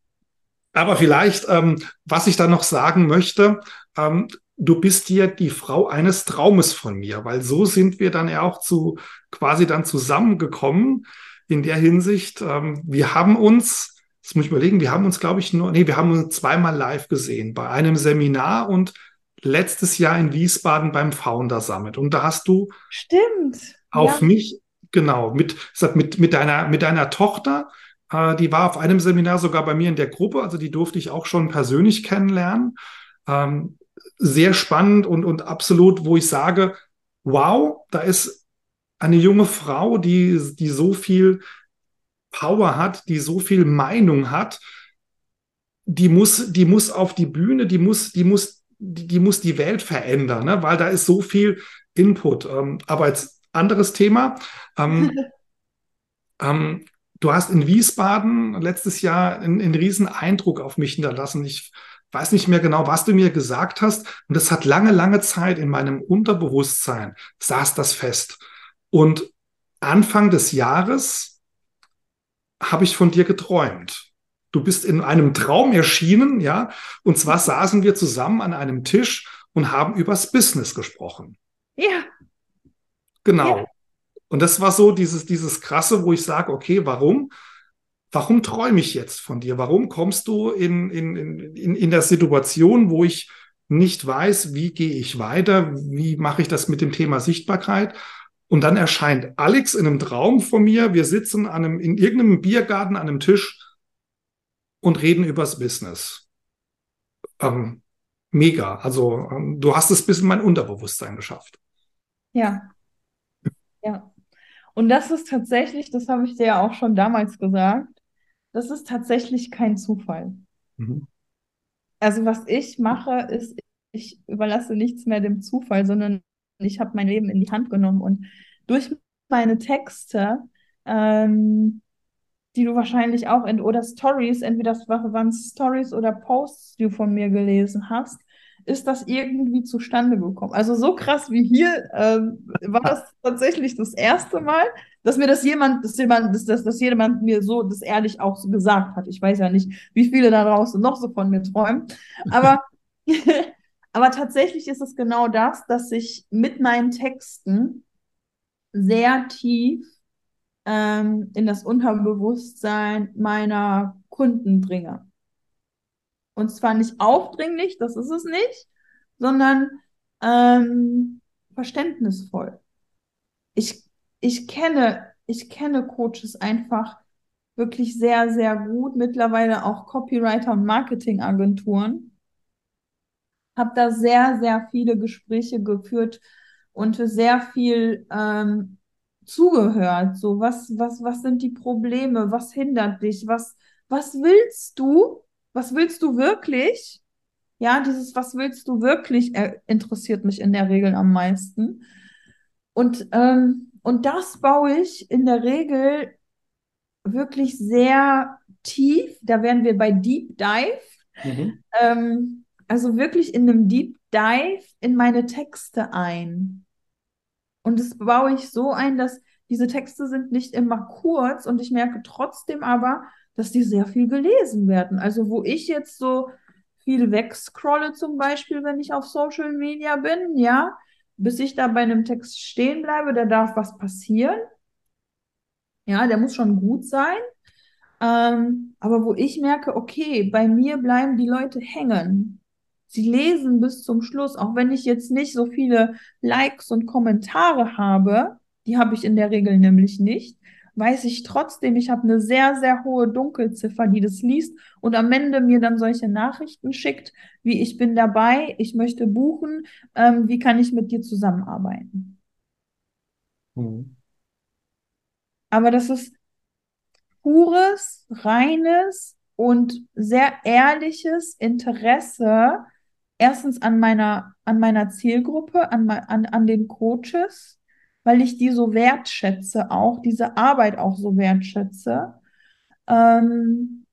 aber vielleicht, ähm, was ich da noch sagen möchte, ähm, du bist dir die Frau eines Traumes von mir, weil so sind wir dann ja auch zu quasi dann zusammengekommen in der Hinsicht. Ähm, wir haben uns, das muss ich überlegen, wir haben uns, glaube ich, nur, nee, wir haben uns zweimal live gesehen bei einem Seminar und letztes Jahr in Wiesbaden beim Founder Summit. Und da hast du Stimmt. auf ja. mich, genau, mit, mit, mit deiner, mit deiner Tochter, äh, die war auf einem Seminar sogar bei mir in der Gruppe, also die durfte ich auch schon persönlich kennenlernen. Ähm, sehr spannend und, und absolut, wo ich sage, wow, da ist eine junge Frau, die, die so viel Power hat, die so viel Meinung hat, die muss, die muss auf die Bühne, die muss, die muss, die, die muss die Welt verändern, ne? weil da ist so viel Input. Ähm, aber als anderes Thema, ähm, [laughs] ähm, du hast in Wiesbaden letztes Jahr einen, einen riesen Eindruck auf mich hinterlassen. Ich weiß nicht mehr genau, was du mir gesagt hast. Und das hat lange, lange Zeit in meinem Unterbewusstsein saß das fest. Und Anfang des Jahres habe ich von dir geträumt. Du bist in einem Traum erschienen, ja. Und zwar saßen wir zusammen an einem Tisch und haben übers Business gesprochen. Ja. Genau. Ja. Und das war so dieses, dieses krasse, wo ich sage, okay, warum? Warum träume ich jetzt von dir? Warum kommst du in, in, in, in der Situation, wo ich nicht weiß, wie gehe ich weiter, wie mache ich das mit dem Thema Sichtbarkeit? Und dann erscheint Alex in einem Traum von mir. Wir sitzen an einem, in irgendeinem Biergarten an einem Tisch und reden übers Business. Ähm, mega. Also ähm, du hast es bis in mein Unterbewusstsein geschafft. Ja. Ja. Und das ist tatsächlich, das habe ich dir ja auch schon damals gesagt, das ist tatsächlich kein Zufall. Mhm. Also was ich mache, ist, ich überlasse nichts mehr dem Zufall, sondern ich habe mein Leben in die Hand genommen und durch meine Texte, ähm, die du wahrscheinlich auch in oder Stories, entweder waren Stories oder Posts, die du von mir gelesen hast, ist das irgendwie zustande gekommen. Also so krass wie hier ähm, war das tatsächlich das erste Mal, dass mir das jemand, dass jemand, dass, dass, dass jemand mir so das ehrlich auch so gesagt hat. Ich weiß ja nicht, wie viele da draußen noch so von mir träumen, aber [laughs] aber tatsächlich ist es genau das, dass ich mit meinen Texten sehr tief ähm, in das Unterbewusstsein meiner Kunden bringe. Und zwar nicht aufdringlich, das ist es nicht, sondern ähm, verständnisvoll. Ich, ich kenne, ich kenne Coaches einfach wirklich sehr, sehr gut, mittlerweile auch Copywriter und Marketingagenturen. Habe da sehr, sehr viele Gespräche geführt und sehr viel ähm, zugehört. So, was, was, was sind die Probleme? Was hindert dich? Was, was willst du? Was willst du wirklich? Ja, dieses Was willst du wirklich äh, interessiert mich in der Regel am meisten. Und, ähm, und das baue ich in der Regel wirklich sehr tief. Da werden wir bei Deep Dive. Mhm. Ähm, also wirklich in einem Deep Dive in meine Texte ein. Und das baue ich so ein, dass diese Texte sind nicht immer kurz und ich merke trotzdem aber, dass die sehr viel gelesen werden. Also wo ich jetzt so viel wegscrolle zum Beispiel, wenn ich auf Social Media bin, ja, bis ich da bei einem Text stehen bleibe, da darf was passieren. Ja, der muss schon gut sein. Ähm, aber wo ich merke, okay, bei mir bleiben die Leute hängen. Sie lesen bis zum Schluss, auch wenn ich jetzt nicht so viele Likes und Kommentare habe, die habe ich in der Regel nämlich nicht, weiß ich trotzdem, ich habe eine sehr, sehr hohe Dunkelziffer, die das liest und am Ende mir dann solche Nachrichten schickt, wie ich bin dabei, ich möchte buchen, ähm, wie kann ich mit dir zusammenarbeiten. Mhm. Aber das ist pures, reines und sehr ehrliches Interesse erstens an meiner, an meiner Zielgruppe, an, an, an den Coaches, weil ich die so wertschätze, auch diese Arbeit auch so wertschätze. Ähm,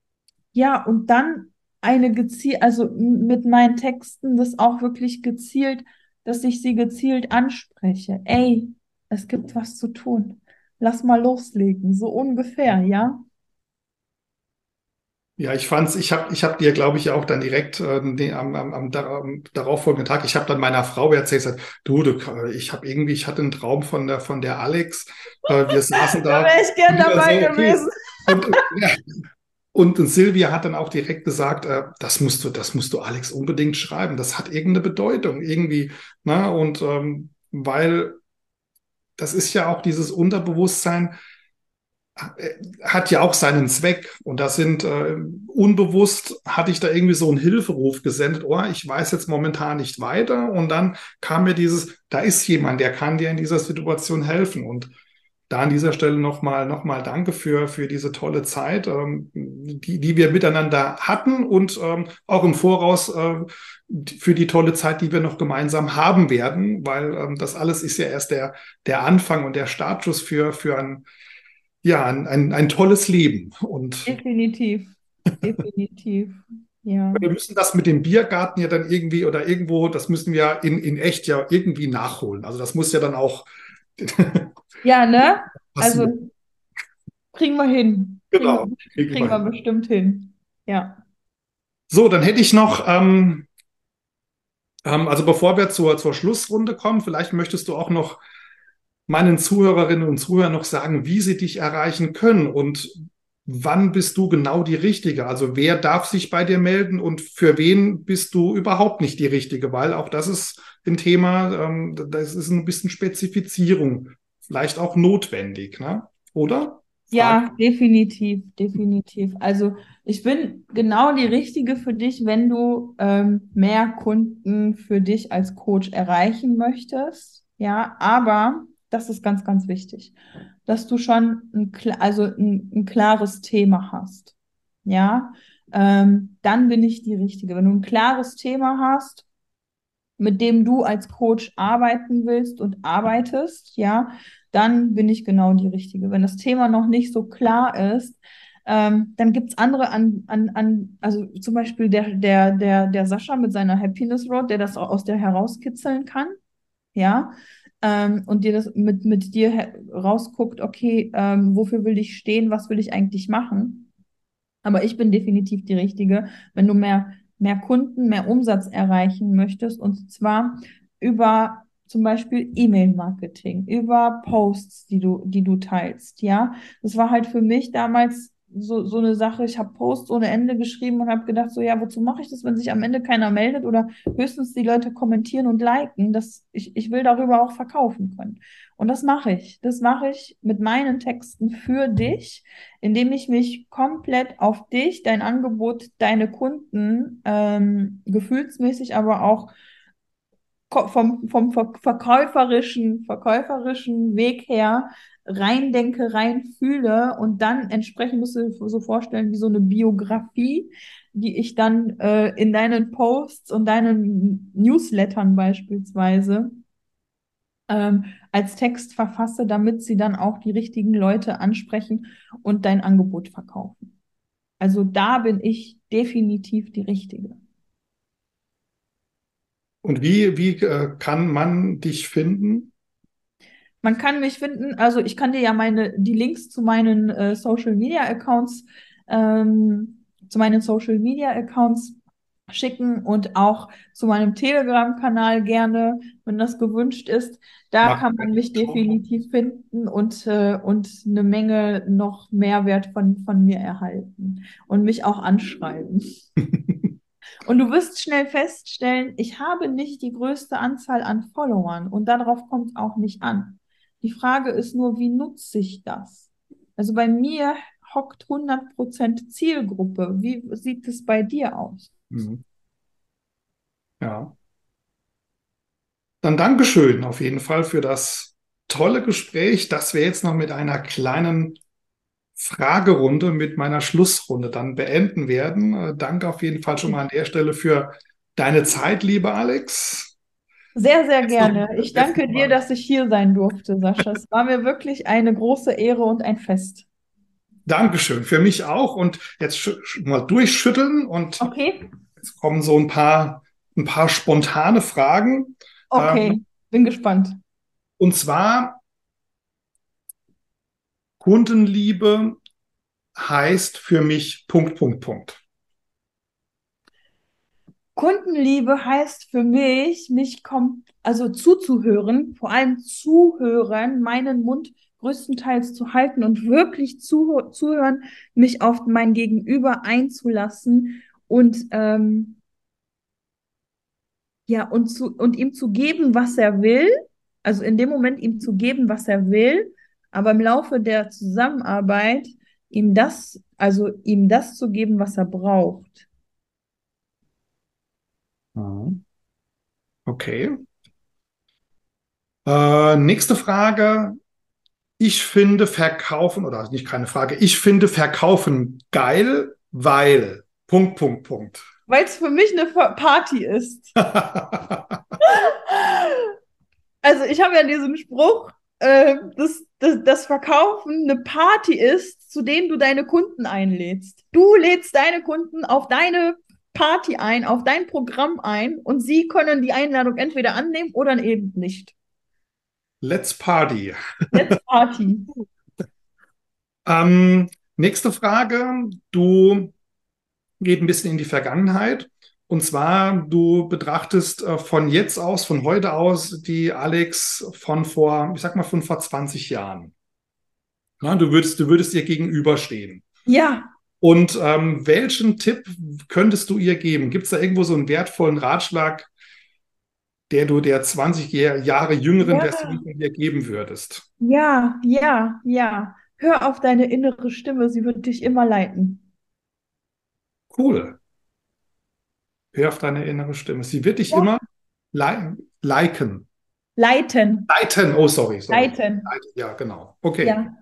ja, und dann eine gezielt, also mit meinen Texten das auch wirklich gezielt, dass ich sie gezielt anspreche. Ey, es gibt was zu tun. Lass mal loslegen, so ungefähr, ja. Ja, ich fand's, ich habe ich hab dir, glaube ich, auch dann direkt äh, den, am, am, am, am darauffolgenden Tag, ich habe dann meiner Frau erzählt, gesagt, du, du ich habe irgendwie, ich hatte einen Traum von der von der Alex. Äh, wir [laughs] saßen da. da wäre ich gern dabei so, okay. gewesen. Und, ja, und, Silvia hat dann auch direkt gesagt, äh, das musst du, das musst du Alex unbedingt schreiben. Das hat irgendeine Bedeutung irgendwie. Ne? Und ähm, weil das ist ja auch dieses Unterbewusstsein, hat ja auch seinen Zweck. Und das sind äh, unbewusst hatte ich da irgendwie so einen Hilferuf gesendet, oh, ich weiß jetzt momentan nicht weiter. Und dann kam mir dieses, da ist jemand, der kann dir in dieser Situation helfen. Und da an dieser Stelle nochmal noch mal Danke für, für diese tolle Zeit, ähm, die, die wir miteinander hatten und ähm, auch im Voraus äh, für die tolle Zeit, die wir noch gemeinsam haben werden, weil ähm, das alles ist ja erst der, der Anfang und der Startschuss für, für ein ja, ein, ein, ein tolles Leben. Und definitiv, definitiv. Ja. [laughs] Wir müssen das mit dem Biergarten ja dann irgendwie oder irgendwo, das müssen wir in, in echt ja irgendwie nachholen. Also das muss ja dann auch. [laughs] ja, ne? [laughs] Also kriegen wir hin. Genau. Kriegen, kriegen, kriegen wir, wir bestimmt hin. Ja. So, dann hätte ich noch, ähm, ähm, also bevor wir zur, zur Schlussrunde kommen, vielleicht möchtest du auch noch meinen Zuhörerinnen und Zuhörern noch sagen, wie sie dich erreichen können und wann bist du genau die Richtige? Also wer darf sich bei dir melden und für wen bist du überhaupt nicht die Richtige? Weil auch das ist ein Thema, ähm, das ist ein bisschen Spezifizierung vielleicht auch notwendig, ne? oder? Ja, definitiv, definitiv. Also ich bin genau die Richtige für dich, wenn du ähm, mehr Kunden für dich als Coach erreichen möchtest. Ja, aber das ist ganz, ganz wichtig, dass du schon ein, also ein, ein klares Thema hast. Ja, ähm, dann bin ich die Richtige. Wenn du ein klares Thema hast, mit dem du als Coach arbeiten willst und arbeitest, ja, dann bin ich genau die Richtige. Wenn das Thema noch nicht so klar ist, ähm, dann gibt es andere an, an, an, also zum Beispiel der, der, der, der Sascha mit seiner Happiness Road, der das aus der herauskitzeln kann, ja, ähm, und dir das mit, mit dir rausguckt, okay, ähm, wofür will ich stehen, was will ich eigentlich machen? Aber ich bin definitiv die Richtige, wenn du mehr, mehr Kunden, mehr Umsatz erreichen möchtest, und zwar über zum Beispiel E-Mail-Marketing, über Posts, die du, die du teilst, ja. Das war halt für mich damals so, so eine Sache, ich habe Posts ohne Ende geschrieben und habe gedacht, so ja, wozu mache ich das, wenn sich am Ende keiner meldet oder höchstens die Leute kommentieren und liken, dass ich, ich will darüber auch verkaufen können. Und das mache ich. Das mache ich mit meinen Texten für dich, indem ich mich komplett auf dich, dein Angebot, deine Kunden, ähm, gefühlsmäßig, aber auch vom, vom verkäuferischen, verkäuferischen Weg her reindenke, reinfühle und dann entsprechend musst du dir so vorstellen wie so eine Biografie, die ich dann äh, in deinen Posts und deinen Newslettern beispielsweise ähm, als Text verfasse, damit sie dann auch die richtigen Leute ansprechen und dein Angebot verkaufen. Also da bin ich definitiv die Richtige. Und wie, wie äh, kann man dich finden? Man kann mich finden, also ich kann dir ja meine, die Links zu meinen äh, Social Media Accounts, ähm, zu meinen Social Media Accounts schicken und auch zu meinem Telegram-Kanal gerne, wenn das gewünscht ist. Da Mach kann man mich definitiv finden und, äh, und eine Menge noch Mehrwert von, von mir erhalten und mich auch anschreiben. [laughs] Und du wirst schnell feststellen, ich habe nicht die größte Anzahl an Followern und darauf kommt es auch nicht an. Die Frage ist nur, wie nutze ich das? Also bei mir hockt 100% Zielgruppe. Wie sieht es bei dir aus? Mhm. Ja. Dann Dankeschön auf jeden Fall für das tolle Gespräch, das wir jetzt noch mit einer kleinen Fragerunde mit meiner Schlussrunde dann beenden werden. Äh, danke auf jeden Fall schon mal an der Stelle für deine Zeit, liebe Alex. Sehr, sehr gerne. Ich danke dir, dass ich hier sein durfte, Sascha. Es war mir wirklich eine große Ehre und ein Fest. Dankeschön, für mich auch. Und jetzt mal durchschütteln und okay. jetzt kommen so ein paar, ein paar spontane Fragen. Okay, ähm, bin gespannt. Und zwar, Kundenliebe heißt für mich Punkt, Punkt, Punkt. Kundenliebe heißt für mich, mich kommt, also zuzuhören, vor allem zuhören, meinen Mund größtenteils zu halten und wirklich zu, zuhören, mich auf mein Gegenüber einzulassen und ähm, ja und zu und ihm zu geben, was er will, also in dem Moment ihm zu geben, was er will, aber im Laufe der Zusammenarbeit ihm das, also ihm das zu geben, was er braucht. Mhm. Okay. Äh, nächste Frage. Ich finde Verkaufen, oder nicht keine Frage, ich finde Verkaufen geil, weil. Punkt, Punkt, Punkt. Weil es für mich eine Party ist. [laughs] also ich habe ja diesen Spruch, äh, dass, das Verkaufen eine Party ist, zu dem du deine Kunden einlädst. Du lädst deine Kunden auf deine Party ein, auf dein Programm ein und sie können die Einladung entweder annehmen oder eben nicht. Let's Party. Let's Party. [laughs] ähm, nächste Frage. Du geht ein bisschen in die Vergangenheit. Und zwar, du betrachtest äh, von jetzt aus, von heute aus, die Alex von vor, ich sag mal, von vor 20 Jahren. Ja, du würdest, du würdest ihr gegenüberstehen. Ja. Und ähm, welchen Tipp könntest du ihr geben? Gibt es da irgendwo so einen wertvollen Ratschlag, der du der 20 Jahre jüngeren ja. Version von dir geben würdest? Ja, ja, ja. hör auf deine innere Stimme, sie wird dich immer leiten. Cool. Hör auf deine innere Stimme. Sie wird dich ja. immer li liken. Leiten. Leiten, oh sorry. sorry. Leiten. Leiten. Ja, genau. Okay. Ja.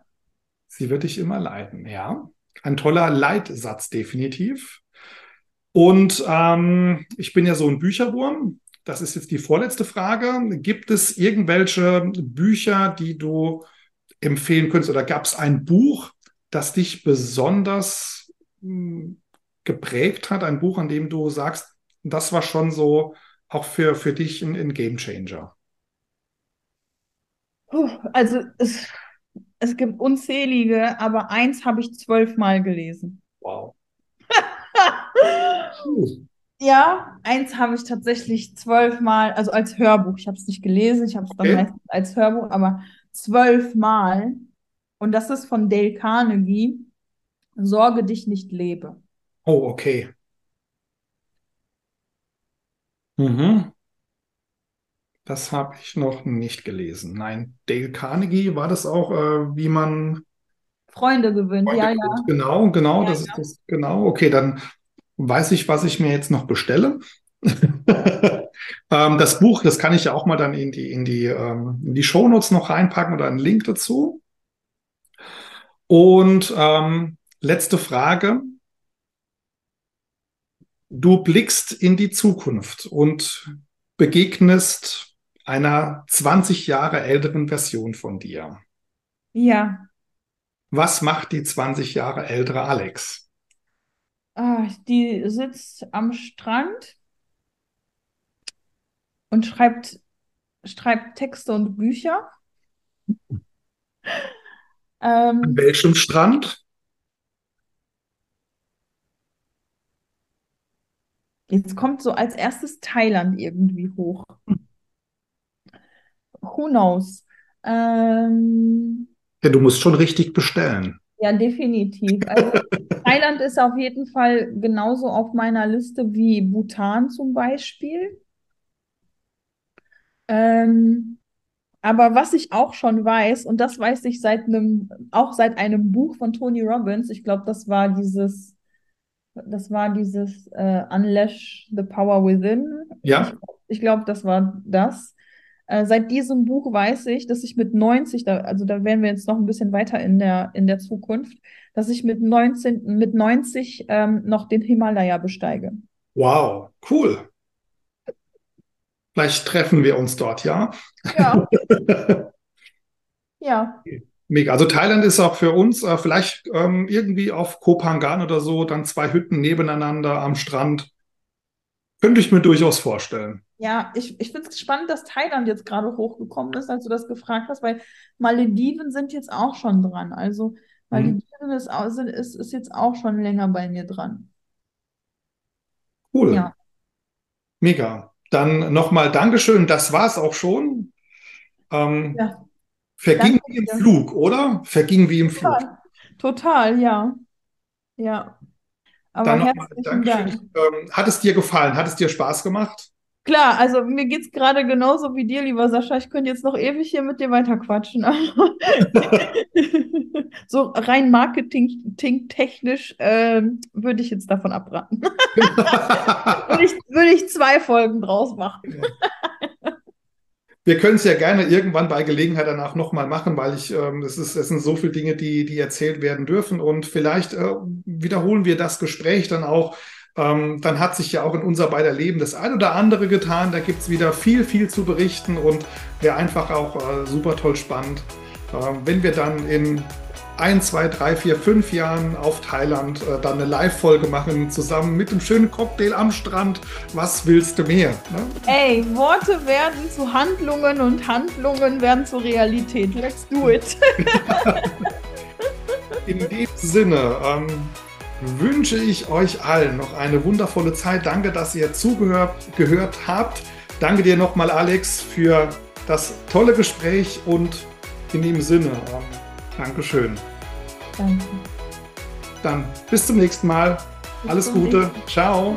Sie wird dich immer leiten, ja. Ein toller Leitsatz, definitiv. Und ähm, ich bin ja so ein Bücherwurm. Das ist jetzt die vorletzte Frage. Gibt es irgendwelche Bücher, die du empfehlen könntest? Oder gab es ein Buch, das dich besonders mh, hm, geprägt hat? Ein Buch, an dem du sagst, das war schon so auch für, für dich ein, ein Game Changer? Also es, es gibt unzählige, aber eins habe ich zwölfmal gelesen. Wow. [laughs] ja, eins habe ich tatsächlich zwölfmal, also als Hörbuch. Ich habe es nicht gelesen, ich habe es dann okay. meistens als Hörbuch, aber zwölfmal. Und das ist von Dale Carnegie. Sorge dich nicht lebe. Oh, okay. Mhm. Das habe ich noch nicht gelesen. Nein, Dale Carnegie war das auch, äh, wie man Freunde gewinnt. Freunde ja, gewinnt. ja. Genau, genau, ja, das ja. ist das. Genau, okay, dann weiß ich, was ich mir jetzt noch bestelle. [laughs] ähm, das Buch, das kann ich ja auch mal dann in die, in die, ähm, in die Shownotes noch reinpacken oder einen Link dazu. Und ähm, letzte Frage. Du blickst in die Zukunft und begegnest einer 20 Jahre älteren Version von dir. Ja. Was macht die 20 Jahre ältere Alex? Ah, die sitzt am Strand und schreibt, schreibt Texte und Bücher. ähm, An welchem Strand? Jetzt kommt so als erstes Thailand irgendwie hoch. Who knows? Ähm, ja, du musst schon richtig bestellen. Ja, definitiv. Also [laughs] Thailand ist auf jeden Fall genauso auf meiner Liste wie Bhutan zum Beispiel. Ähm, aber was ich auch schon weiß, und das weiß ich seit einem, auch seit einem Buch von Tony Robbins, ich glaube, das war dieses das war dieses äh, Unleash the Power Within. Ja. Ich, ich glaube, das war das. Äh, seit diesem Buch weiß ich, dass ich mit 90, da, also da wären wir jetzt noch ein bisschen weiter in der, in der Zukunft, dass ich mit, 19, mit 90 ähm, noch den Himalaya besteige. Wow, cool. Vielleicht treffen wir uns dort, ja? Ja. [laughs] ja. Mega. Also Thailand ist auch für uns äh, vielleicht ähm, irgendwie auf Kopangan oder so, dann zwei Hütten nebeneinander am Strand. Könnte ich mir durchaus vorstellen. Ja, ich, ich finde es spannend, dass Thailand jetzt gerade hochgekommen ist, als du das gefragt hast, weil Malediven sind jetzt auch schon dran. Also Malediven mhm. ist, ist, ist jetzt auch schon länger bei mir dran. Cool. Ja. Mega. Dann nochmal Dankeschön. Das war es auch schon. Ähm, ja. Verging Danke wie im Flug, oder? Verging wie im Flug. Total, Total ja. Ja. Aber Dann herzlichen Dank. Ähm, hat es dir gefallen? Hat es dir Spaß gemacht? Klar, also mir geht es gerade genauso wie dir, lieber Sascha. Ich könnte jetzt noch ewig hier mit dir weiterquatschen. [laughs] so rein marketing-technisch äh, würde ich jetzt davon abraten. [laughs] würde, ich, würde ich zwei Folgen draus machen. Wir können es ja gerne irgendwann bei Gelegenheit danach nochmal machen, weil ich, ähm, es, ist, sind so viele Dinge, die, die erzählt werden dürfen. Und vielleicht äh, wiederholen wir das Gespräch dann auch. Ähm, dann hat sich ja auch in unser beider Leben das ein oder andere getan. Da gibt es wieder viel, viel zu berichten und wäre einfach auch äh, super toll spannend, äh, wenn wir dann in ein, zwei, drei, vier, fünf Jahren auf Thailand äh, dann eine Live-Folge machen, zusammen mit einem schönen Cocktail am Strand. Was willst du mehr? Ne? Ey, Worte werden zu Handlungen und Handlungen werden zur Realität. Let's do it. [laughs] In dem Sinne ähm, wünsche ich euch allen noch eine wundervolle Zeit. Danke, dass ihr zugehört gehört habt. Danke dir nochmal, Alex, für das tolle Gespräch und in dem Sinne. Ähm, Dankeschön. Danke. Dann bis zum nächsten Mal. Bis Alles Gute. Ciao.